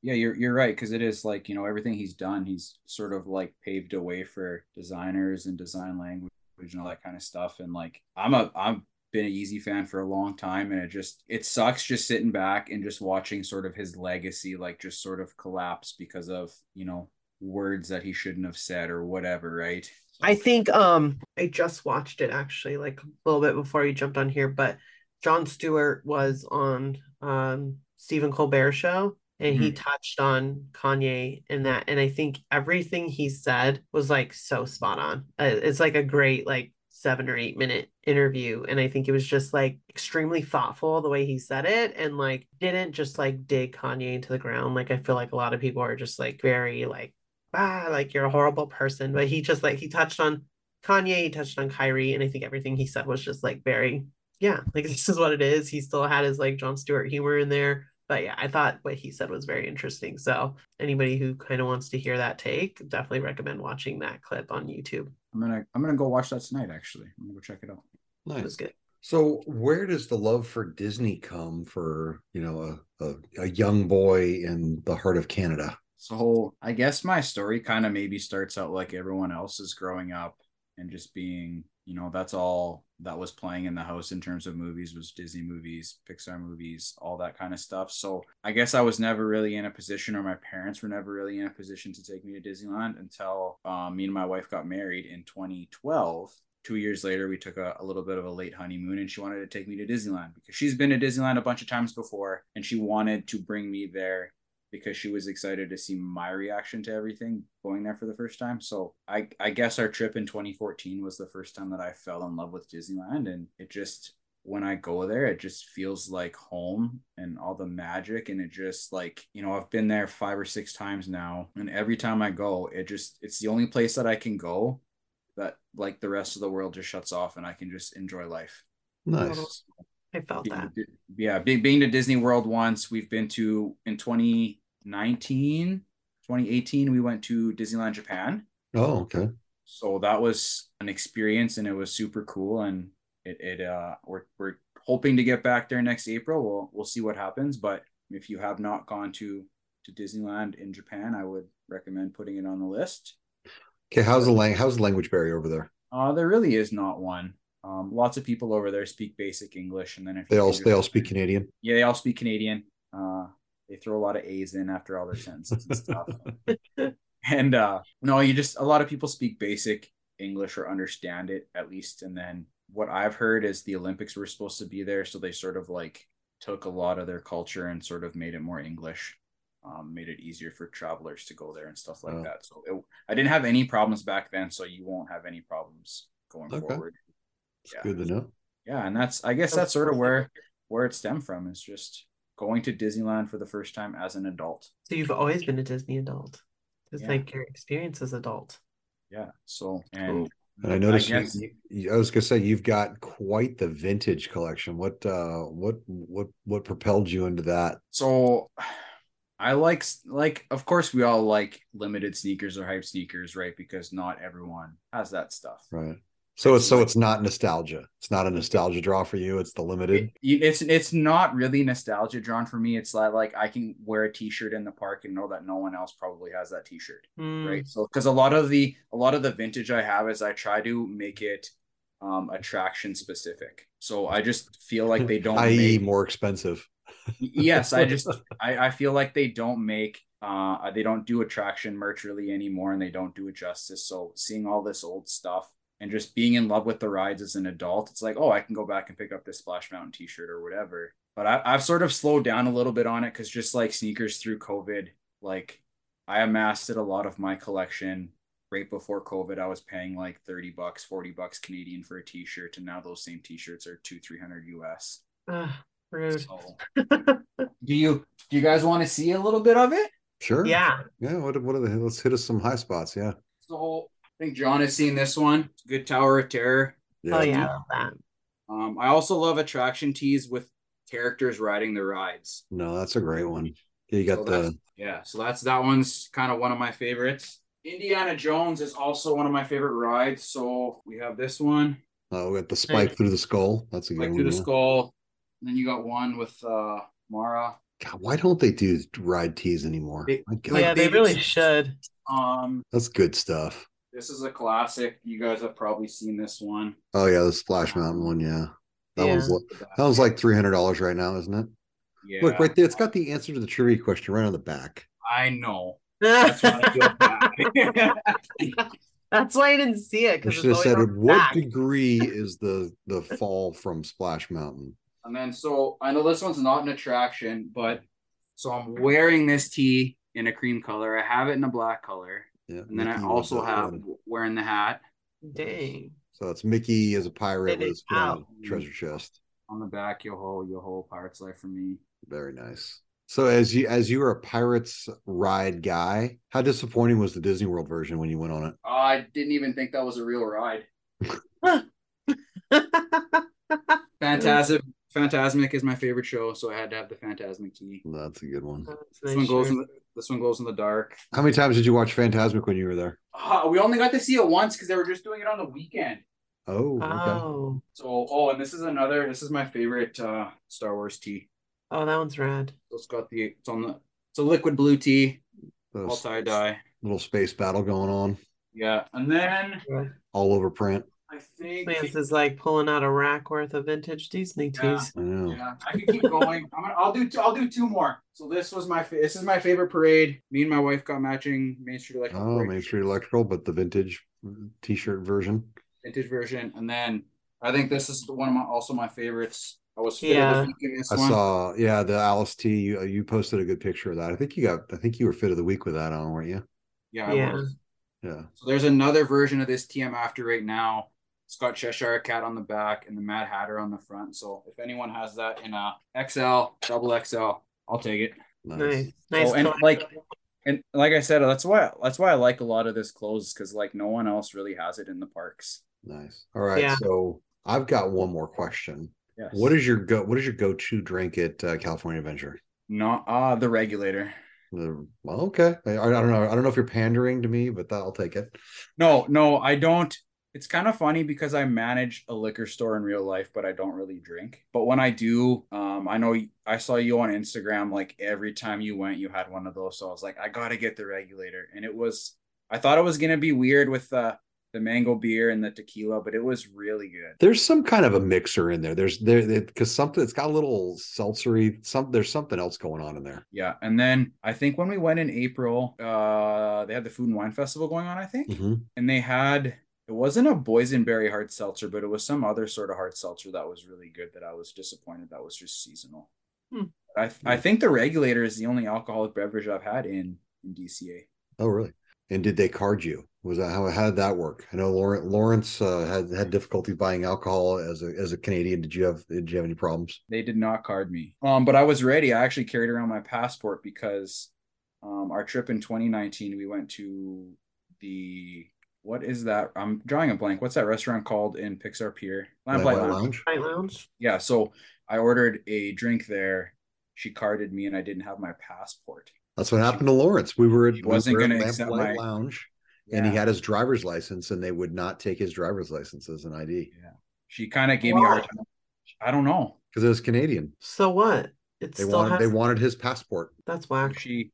E: Yeah, you're you're right because it is like you know everything he's done, he's sort of like paved a way for designers and design language and all that kind of stuff. And like I'm a I've been an Yeezy fan for a long time, and it just it sucks just sitting back and just watching sort of his legacy like just sort of collapse because of you know words that he shouldn't have said or whatever, right?
D: I think um I just watched it actually like a little bit before you jumped on here, but Jon Stewart was on um Stephen Colbert show and he touched on Kanye in that and I think everything he said was like so spot on. Uh, It's like a great like 7 or 8 minute interview and I think it was just like extremely thoughtful the way he said it and like didn't just like dig Kanye into the ground like I feel like a lot of people are just like very like ah, like you're a horrible person. But he just like he touched on Kanye, he touched on Kyrie, and I think everything he said was just like very, yeah, like [LAUGHS] this is what it is. He still had his like Jon Stewart humor in there. But yeah, I thought what he said was very interesting. So anybody who kind of wants to hear that take, definitely recommend watching that clip on YouTube.
E: I'm gonna I'm gonna go watch that tonight. Actually, I'm gonna go check it out.
D: It was
C: Nice.
D: good.
C: So where does the love for Disney come for, you know, a, a, a young boy in the heart of Canada?
E: So I guess my story kind of maybe starts out like everyone else is growing up and just being, you know, that's all that was playing in the house in terms of movies was Disney movies, Pixar movies, all that kind of stuff. So I guess I was never really in a position, or my parents were never really in a position to take me to Disneyland until um, me and my wife got married in 2012. Two years later, we took a, a little bit of a late honeymoon, and she wanted to take me to Disneyland because she's been to Disneyland a bunch of times before, and she wanted to bring me there because she was excited to see my reaction to everything going there for the first time. So I I guess our trip in 2014 was the first time that I fell in love with Disneyland and it just when I go there it just feels like home and all the magic and it just like you know I've been there 5 or 6 times now and every time I go it just it's the only place that I can go that like the rest of the world just shuts off and I can just enjoy life.
C: Nice.
D: I felt
E: Being
D: that.
E: yeah, being, being to Disney World once, we've been to in 2019, 2018, we went to Disneyland Japan.
C: Oh, okay.
E: So that was an experience and it was super cool. And it, it uh we're we're hoping to get back there next April. We'll we'll see what happens. But if you have not gone to to Disneyland in Japan, I would recommend putting it on the list.
C: Okay, how's the lang- how's the language barrier over there?
E: Uh, there really is not one. Um, lots of people over there speak basic English, and then if
C: They all they all speak Canadian.
E: Yeah, they all speak Canadian. Uh, they throw a lot of A's in after all their sentences and stuff. [LAUGHS] and uh, no, you just a lot of people speak basic English or understand it at least. And then what I've heard is the Olympics were supposed to be there, so they sort of like took a lot of their culture and sort of made it more English. Um, made it easier for travelers to go there and stuff like
C: Oh.
E: that. So it, I didn't have any problems back then, so you won't have any problems going
C: Okay.
E: forward.
C: It's good to know.
E: Yeah, and that's I guess that's sort of where where it stemmed from is just going to Disneyland for the first time as an adult.
D: So you've always been a Disney adult. It's
E: Yeah.
D: like your experience as adult.
E: Yeah. So and
C: And I noticed you-
E: guess-
C: you, you- I was gonna say you've got quite the vintage collection. What uh what what what propelled you into that?
E: so I like like of course we all like limited sneakers or hype sneakers, right? Because not everyone has that stuff.
C: Right. So it's so it's not nostalgia. It's not a nostalgia draw for you. It's the limited.
E: It- it's it's not really nostalgia drawn for me. It's like like I can wear a t-shirt in the park and know that no one else probably has that t-shirt.
D: Mm.
E: right so because a lot of the a lot of the vintage i have is i try to make it um attraction specific so i just feel like they don't [LAUGHS]
C: i.e.
E: make,
C: more expensive.
E: yes i just [LAUGHS] I, I feel like they don't make uh they don't do attraction merch really anymore and they don't do it justice so seeing all this old stuff and just being in love with the rides as an adult it's like oh i can go back and pick up this splash mountain t-shirt or whatever but I, i've sort of slowed down a little bit on it because just like sneakers through covid like i amassed a lot of my collection right before covid i was paying like 30 bucks 40 bucks canadian for a t-shirt and now those same t-shirts are two 300 us
D: Ah, rude.
E: so [LAUGHS] do you do you guys want to see a little bit of it
C: Sure.
D: Yeah.
C: Yeah. What what are the let's hit us some high spots. Yeah.
E: so i think john has seen this one good tower of terror
C: Yeah.
D: Oh yeah, I love that.
E: um i also love attraction teas with characters riding the rides
C: No, that's a great one. You got
E: So
C: the
E: yeah so that's that one's kind of one of my favorites indiana jones is also one of my favorite rides so we have this one
C: uh, we got the spike through the skull. That's a good
E: like
C: one.
E: through the skull and then you got one with uh mara
C: God, why don't they do ride teas anymore?
E: They-
C: My God,
E: like
D: yeah, they
E: they-
D: really should.
E: um
C: that's good stuff.
E: This is a classic you guys have probably seen this one
C: Oh yeah, the Splash Mountain one. Yeah, that
D: Yeah.
C: one's that one's like three hundred dollars right now, isn't it?
E: yeah
C: Look right there. It's got the answer to the trivia question right on the back.
E: i know that's why i [LAUGHS]
D: That's why I didn't see it
C: I
D: because
C: should have said, "What degree [LAUGHS] is the the fall from Splash Mountain?"
E: And then so I know this one's not an attraction, but so I'm wearing this tee in a cream color. I have it in a black color.
C: Yeah,
E: And then I also have
C: one.
E: wearing the hat
D: Dang.
C: So it's Mickey as a pirate with his foot on
D: out.
C: a treasure chest.
E: on the back, yo ho, yo ho, pirate's life for me.
C: Very nice. So as you as you were a pirates ride guy, how disappointing was the Disney World version when you went on it?
E: Oh, I didn't even think that was a real ride. [LAUGHS] Fantastic, Fantasmic is my favorite show, so I had to have the Fantasmic key.
C: That's a good one.
D: That's
E: This
D: nice
E: one glows
D: shirt.
E: in the this one glows in the dark.
C: How many times did you watch Fantasmic when you were there?
E: Uh, we only got to see it once because they were just doing it on the weekend.
C: Oh, okay.
D: Oh,
E: So, oh, and this is another. This is my favorite uh Star Wars tee.
D: oh, that one's rad.
E: So it's got the. It's on the. It's a liquid blue tee, all
C: Those
E: tie dye.
C: little space battle going on
E: Yeah, and then
C: all over print.
E: I think.
D: Lance is like pulling out a rack worth of vintage Disney
E: Yeah.
D: tees.
C: I know.
E: Yeah, I can keep going. I'm gonna, I'll do. Two, I'll do two more. So this was my. fa- This is my favorite parade. Me and my wife got matching Main Street Electrical.
C: Oh,
E: parade
C: Main Street Electrical, but the vintage T-shirt version.
E: vintage version, and then I think this is one of my also my favorites. I was fit
D: Yeah.
E: of the week in this
C: I
E: one.
C: saw, yeah, the Alice T. You, uh, you posted a good picture of that. I think you got, I think you were fit of the week with that on, weren't you?
E: Yeah, I
D: Yeah.
E: was.
C: Yeah.
E: So there's another version of this TM after right now. It's got Cheshire Cat on the back and the Mad Hatter on the front. So if anyone has that in a XL, double XL, I'll take it.
C: Nice.
D: Nice, nice.
E: and, like- And like I said, that's why that's why I like a lot of this clothes because like no one else really has it in the parks.
C: Nice. All right.
D: Yeah.
C: So I've got one more question.
E: Yes.
C: What is your go? What is your go-to drink at uh, California Adventure?
E: not uh the regulator?
C: The, well, okay. I, I don't know. I don't know if you're pandering to me, but that, I'll take it.
E: No, no, I don't. It's kind of funny because I manage a liquor store in real life, but I don't really drink. But when I do, um, I know I saw you on Instagram. Like every time you went, you had one of those. So I was like, I gotta get the regulator, and it was. I thought it was gonna be weird with the the mango beer and the tequila, but it was really good.
C: There's some kind of a mixer in there. There's there because something it's got a little seltzery. Some there's something else going on in there.
E: Yeah, and then I think when we went in April, uh, they had the Food and Wine Festival going on. I think.
C: Mhm.
E: and they had it wasn't a boysenberry hard seltzer, but it was some other sort of hard seltzer that was really good that I was disappointed that was just seasonal.
D: Hmm.
E: I I think the regulator is the only alcoholic beverage I've had in in DCA.
C: Oh, really? And did they card you? Was that how how did that work? I know Lawrence Lawrence uh, had had difficulty buying alcohol as a as a Canadian. Did you have did you have any problems?
E: They did not card me. Um, but I was ready. I actually carried around my passport because um our trip in 2019 we went to the what is that? I'm drawing a blank. What's that restaurant called in Pixar Pier? Lamplight
C: Lamplight
E: Lounge.
D: Night Lounge.
E: Yeah, so I ordered a drink there. She carded me and I didn't have my passport.
C: That's what happened to Lawrence. We were at,
E: He wasn't
C: we were at
E: gonna accept
C: Lamplight
E: my-
C: Lounge, and he had his driver's license, and they would not take his driver's license as an ID Yeah.
E: She kind of gave me a hard time. I don't know.
C: because it was Canadian.
D: So what? It
C: They
D: still
C: wanted
D: has.
C: they wanted his passport.
D: That's whack.
E: She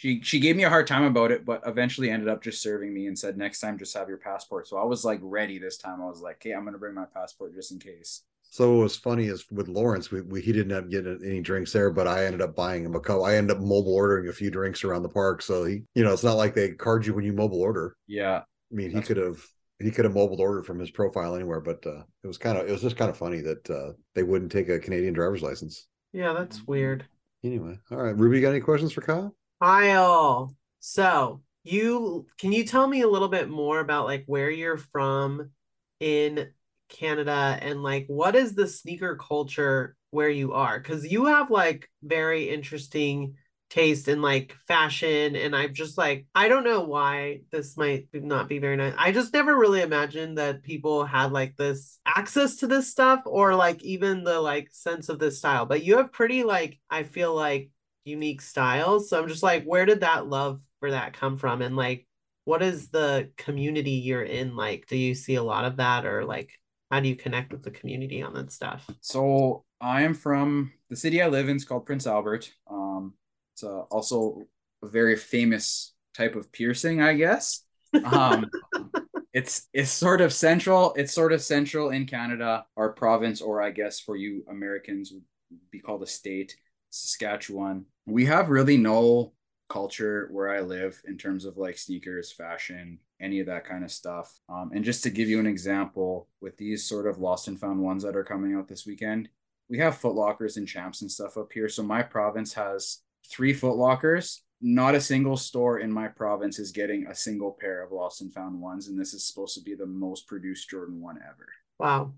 E: she she gave me a hard time about it, but eventually ended up just serving me and said next time just have your passport. So I was like ready this time. I was like, "Okay, I'm going to bring my passport just in case."
C: So what was funny is with Lawrence, we, we he didn't have get any drinks there, but I ended up buying him a couple. I ended up mobile ordering a few drinks around the park. So he, you know, it's not like they card you when you mobile order.
E: Yeah.
C: I mean, he could have he could have mobile ordered from his profile anywhere, but uh, it was kind of it was just kind of funny that uh, they wouldn't take a Canadian driver's license.
D: Yeah, that's weird.
C: Anyway, all right, Ruby, got any questions for Kyle?
D: Kyle. So you can you tell me a little bit more about like where you're from in Canada and like what is the sneaker culture where you are? Because you have like very interesting taste in like fashion and I'm just like I don't know why this might not be very nice. I just never really imagined that people had like this access to this stuff or like even the like sense of this style. But you have pretty like I feel like unique styles. So I'm just like where did that love for that come from and like what is the community you're in like? Do you see a lot of that or like how do you connect with the community on that stuff?
E: So I am from the city I live in. It's called Prince Albert. Um, it's uh, also a very famous type of piercing, I guess. Um, [LAUGHS] it's it's sort of central. It's sort of central in Canada, our province, or I guess for you Americans would be called a state, Saskatchewan. We have really no culture where I live in terms of like sneakers, fashion, any of that kind of stuff. Um, and just to give you an example, with these sort of lost and found ones that are coming out this weekend, we have Foot Lockers and Champs and stuff up here. So my province has three Foot Lockers. Not a single store in my province is getting a single pair of lost and found ones, and this is supposed to be the most produced Jordan one ever.
D: Wow.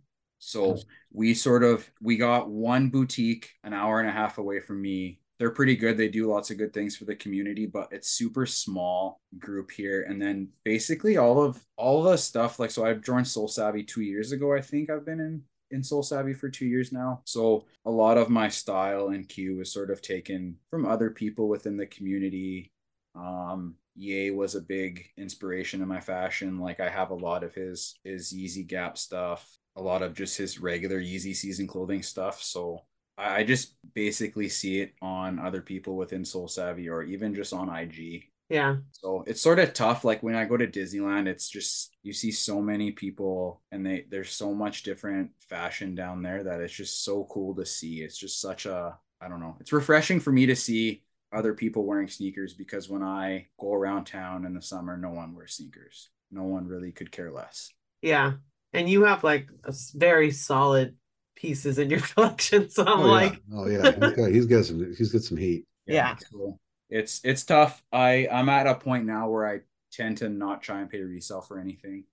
E: So we sort of we got one boutique an hour and a half away from me. They're pretty good. They do lots of good things for the community, but it's super small group here. And then basically all of all the stuff like so I've joined Sole Savy two years ago. I think I've been in in Sole Savy for two years now. So a lot of my style and cue is sort of taken from other people within the community. Um, Ye was a big inspiration in my fashion. Like I have a lot of his his Yeezy Gap stuff, a lot of just his regular Yeezy season clothing stuff. So I I just basically see it on other people within Sole Savy or even just on IG.
D: Yeah.
E: So it's sort of tough. Like when I go to Disneyland, it's just you see so many people and they there's so much different fashion down there that it's just so cool to see. It's just such a I don't know. It's refreshing for me to see other people wearing sneakers because when I go around town in the summer, no one wears sneakers. No one really could care less.
D: Yeah. And you have like a s- very solid pieces in your [LAUGHS] collection. So I'm
C: oh,
D: like,
C: yeah. oh yeah, he's got, he's got some he's got some heat.
D: Yeah.
E: So it's it's tough. I I'm at a point now where I tend to not try and pay resale for anything.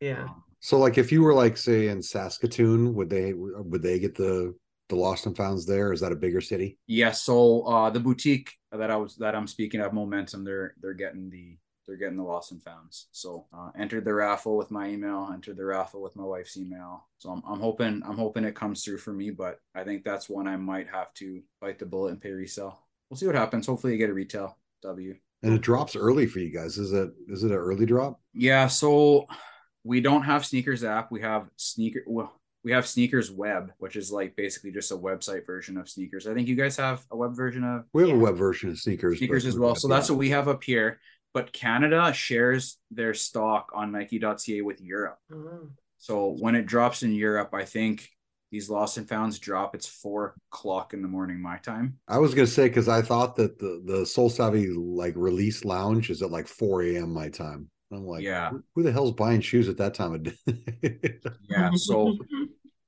D: yeah.
C: So like if you were like say in Saskatoon, would they would they get the the lost and founds there? Is that a bigger city?
E: Yeah, so uh the boutique that I was that I'm speaking of momentum, they're they're getting the they're getting the lost and founds. So uh entered the raffle with my email, entered the raffle with my wife's email. So I'm I'm hoping I'm hoping it comes through for me, but I think that's one I might have to bite the bullet and pay resale. We'll see what happens. Hopefully you get a retail W.
C: And it drops early for you guys. Is it is it an early drop?
E: Yeah, so we don't have SNKRS app. We have sneaker well, we have SNKRS web, which is like basically just a website version of SNKRS. I think you guys have a web version of
C: We have
D: Yeah.
C: a web version of
E: SNKRS.
C: SNKRS
E: as well. So that's what we have up here. But Canada shares their stock on Nike.ca with Europe.
D: Oh.
E: So when it drops in Europe, I think these lost and founds drop. It's four o'clock in the morning my time.
C: I was gonna say because I thought that the the Sole Savy like release lounge is at like 4 a.m. my time. I'm like,
E: Yeah.
C: who, who the hell's buying shoes at that time of day? [LAUGHS]
E: Yeah. So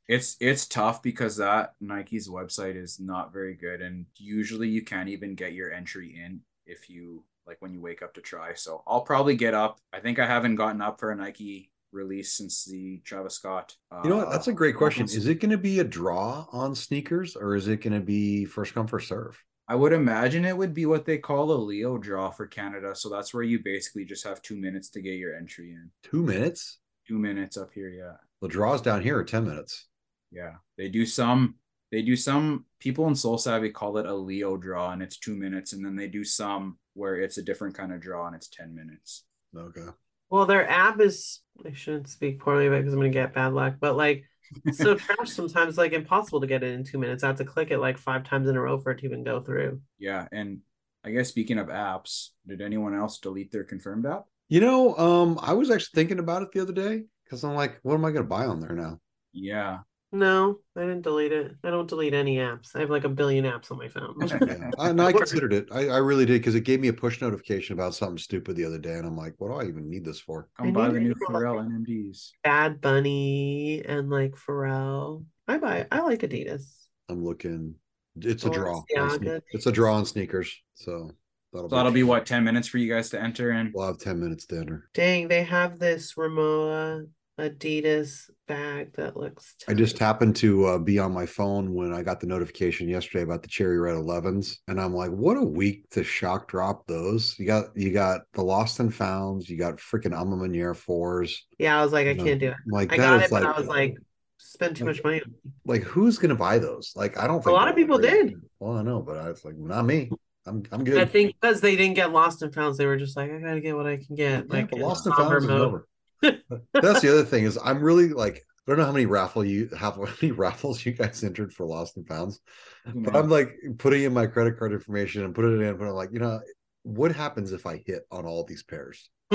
E: it's it's tough because that Nike's website is not very good, and usually you can't even get your entry in if you like when you wake up to try. So I'll probably get up. I think I haven't gotten up for a Nike release since the Travis Scott.
C: you know what? That's a
E: uh,
C: great question. Is it going to be a draw on SNKRS or is it going to be first come first serve?
E: I would imagine it would be what they call a LEO draw for Canada. So that's where you basically just have two minutes to get your entry in.
C: Two minutes.
E: Two minutes up here, yeah.
C: The draws down here are 10 minutes.
E: Yeah. They do some they do some people in Sole Savy call it a LEO draw and it's two minutes, and then they do some where it's a different kind of draw and it's ten minutes.
C: Okay.
D: Well, their app is, I shouldn't speak poorly about it because I'm going to get bad luck, but like, so [LAUGHS] trash sometimes, like, impossible to get it in two minutes. I have to click it like five times in a row for it to even go through.
E: Yeah. And I guess speaking of apps, did anyone else delete their confirmed app?
C: You know, um, I was actually thinking about it the other day because I'm like, what am I going to buy on there now?
E: Yeah.
D: No, I didn't delete it. I don't delete any apps. I have like a billion apps on my phone.
C: Yeah. [LAUGHS] [LAUGHS] I, no, I considered it. I, I really did because it gave me a push notification about something stupid the other day, and I'm like, what do I even need this for?
E: Come
D: I
E: buy
D: need
E: the new
D: go
E: Pharrell NMDs.
D: Bad Bunny and like Pharrell. I buy, I like Adidas.
C: I'm looking. It's a draw. on sne- It's a draw on SNKRS. So that'll
E: So that'll be what, ten minutes for you guys to enter in?
C: We'll have 10 minutes to enter.
D: Dang, they have this Ramoa Adidas bag that looks.
C: I just happened to uh, be on my phone when I got the notification yesterday about the cherry red 11s, and I'm like, what a week to shock drop those. You got you got the lost and founds, you got freaking A Ma Maniére fours.
D: Yeah, I was like, I
C: No,
D: can't do it.
C: Like
D: I got it, but
C: like,
D: I was like, spend too much money.
C: like who's gonna buy those? Like I don't think A
D: lot of people
C: great.
D: did.
C: Well, I know, but I was like, not me. I'm I'm good.
D: I think because they didn't get lost and founds, they were just like, I gotta get what I can get.
C: Yeah,
D: Like
C: but lost and founds is over. That's the other thing is I'm really like I don't know how many raffle you have how many [LAUGHS] raffles you guys entered for lost and founds, mm-hmm. but I'm like putting in my credit card information and putting it in, but I'm like, you know, what happens if I hit on all these pairs? [LAUGHS] [LAUGHS]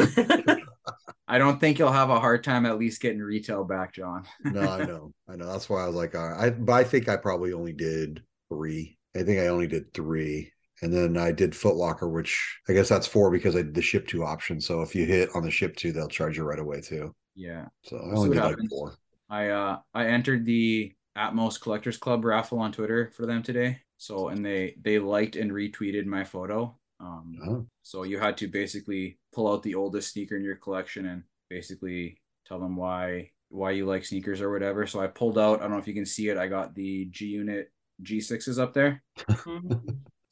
E: I don't think you'll have a hard time at least getting retail back, John.
C: No, I know, I know. That's why I was like, all right. I but I think I probably only did three. I think I only did three. And then I did Foot Locker, which I guess that's four because I did the ship to option. So if you hit on the ship to, they'll charge you right away too.
E: Yeah.
C: So I only
E: what
C: did like four.
E: I uh I entered the Atmos Collectors Club raffle on Twitter for them today. So and they they liked and retweeted my photo. Um
C: Oh.
E: so you had to basically pull out the oldest sneaker in your collection and basically tell them why why you like sneakers or whatever. So I pulled out, I don't know if you can see it, I got the G Unit G6s up there. [LAUGHS]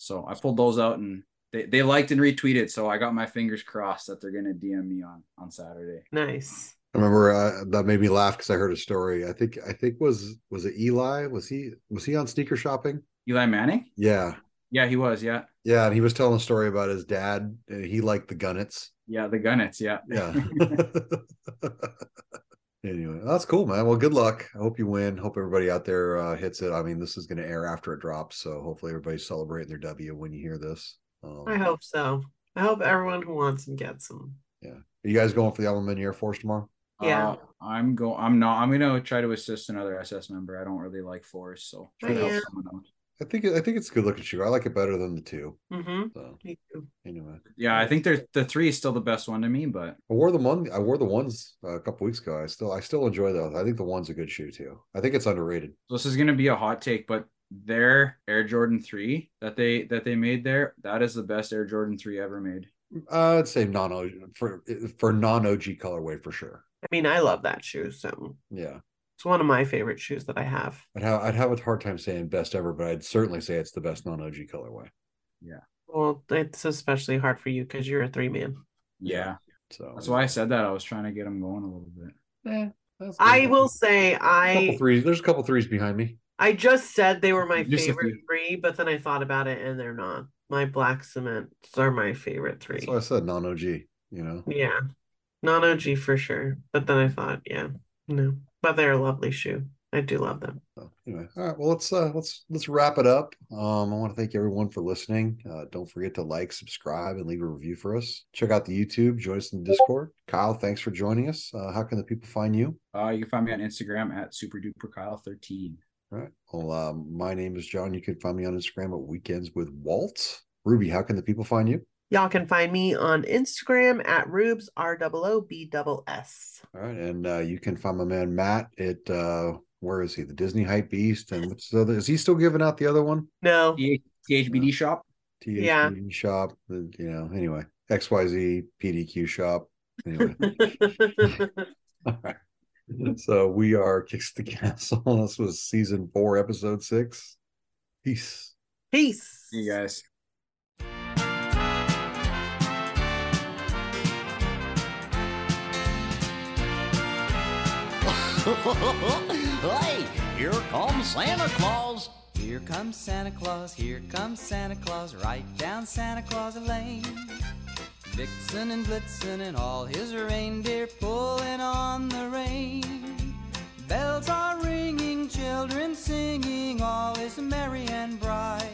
E: So I pulled those out and they, they liked and retweeted. So I got my fingers crossed that they're gonna DM me on on Saturday.
D: nice.
C: I remember uh, that made me laugh because I heard a story. I think I think was was it Eli? Was he was he on sneaker shopping?
E: Eli Manning?
C: Yeah,
E: Yeah, he was. Yeah.
C: yeah, and he was telling a story about his dad. He liked the Gunnets.
E: Yeah, the Gunnets. Yeah.
C: Yeah. [LAUGHS] [LAUGHS] anyway, that's cool, man. Well, good luck. I hope you win. Hope everybody out there uh, hits it. I mean, this is going to air after it drops, so hopefully everybody's celebrating their W when you hear this. Um,
D: I hope so. I hope everyone who wants them gets them.
C: Yeah. Are you guys going for the Alabama Air Force tomorrow?
D: Yeah.
E: Uh, I'm going. I'm not. I'm gonna try to assist another SS member. I don't really like Force, so try to help someone out.
C: I think I think it's a good looking shoe. I like it better than the two.
D: Mm-hmm.
C: So anyway,
E: Yeah, I think they're the three is still the best one to me, but
C: I wore the one. I wore the ones uh, a couple weeks ago. I still I still enjoy those. I think the one's a good shoe too. I think it's underrated.
E: this is gonna be a hot take. But their Air Jordan three that they that they made there, that is the best Air Jordan three ever made.
C: Uh, I'd say non OG for for non OG colorway for sure.
D: I mean, I love that shoe, so
C: Yeah,
D: it's one of my favorite shoes that I have.
C: I'd have I'd have a hard time saying best ever, but I'd certainly say it's the best non OG colorway. Yeah.
D: Well, it's especially hard for you because you're a three man.
E: Yeah,
C: So
E: that's why I said that. I was trying to get them going a little bit.
C: That's
D: I will say
C: A
D: I
C: threes. There's a couple threes behind me.
D: I just said they were my
E: Just
D: favorite three, but then I thought about it and they're not. My black cements are my favorite three.
C: So I said non OG. You know.
D: Yeah. Non OG for sure. But then I thought, yeah, no. But they're a lovely shoe. I do love them.
C: So anyway, all right. Well, let's uh let's let's wrap it up. Um, I want to thank everyone for listening. Uh, don't forget to like, subscribe, and leave a review for us. Check out the YouTube. Join us in the Discord. Kyle, thanks for joining us. Uh, how can the people find you?
E: Uh, you can find me on Instagram at super duper Kyle thirteen.
C: All right. Well, um, my name is John. You can find me on Instagram at Weekends with Walt. Ruby, how can the people find you?
D: Y'all can find me on Instagram at Rubes R O O B double S.
C: All right, and uh, you can find my man Matt at uh, where is he? The Disney Hype Beast, and what's the other? Is he still giving out the other one?
D: No.
E: THBD shop.
C: THBD
D: Yeah.
C: shop. You know. Anyway, XYZ PDQ shop. Anyway. [LAUGHS] All right. So we are Kicks the Castle. This was season four, episode six. Peace.
D: Peace.
E: See you guys.
A: hey, here comes Santa Claus.
B: Here comes Santa Claus, here comes Santa Claus, right down Santa Claus Lane. Vixen and Blitzen and all his reindeer pulling
E: on the rein. Bells are ringing, children singing, all is merry and bright.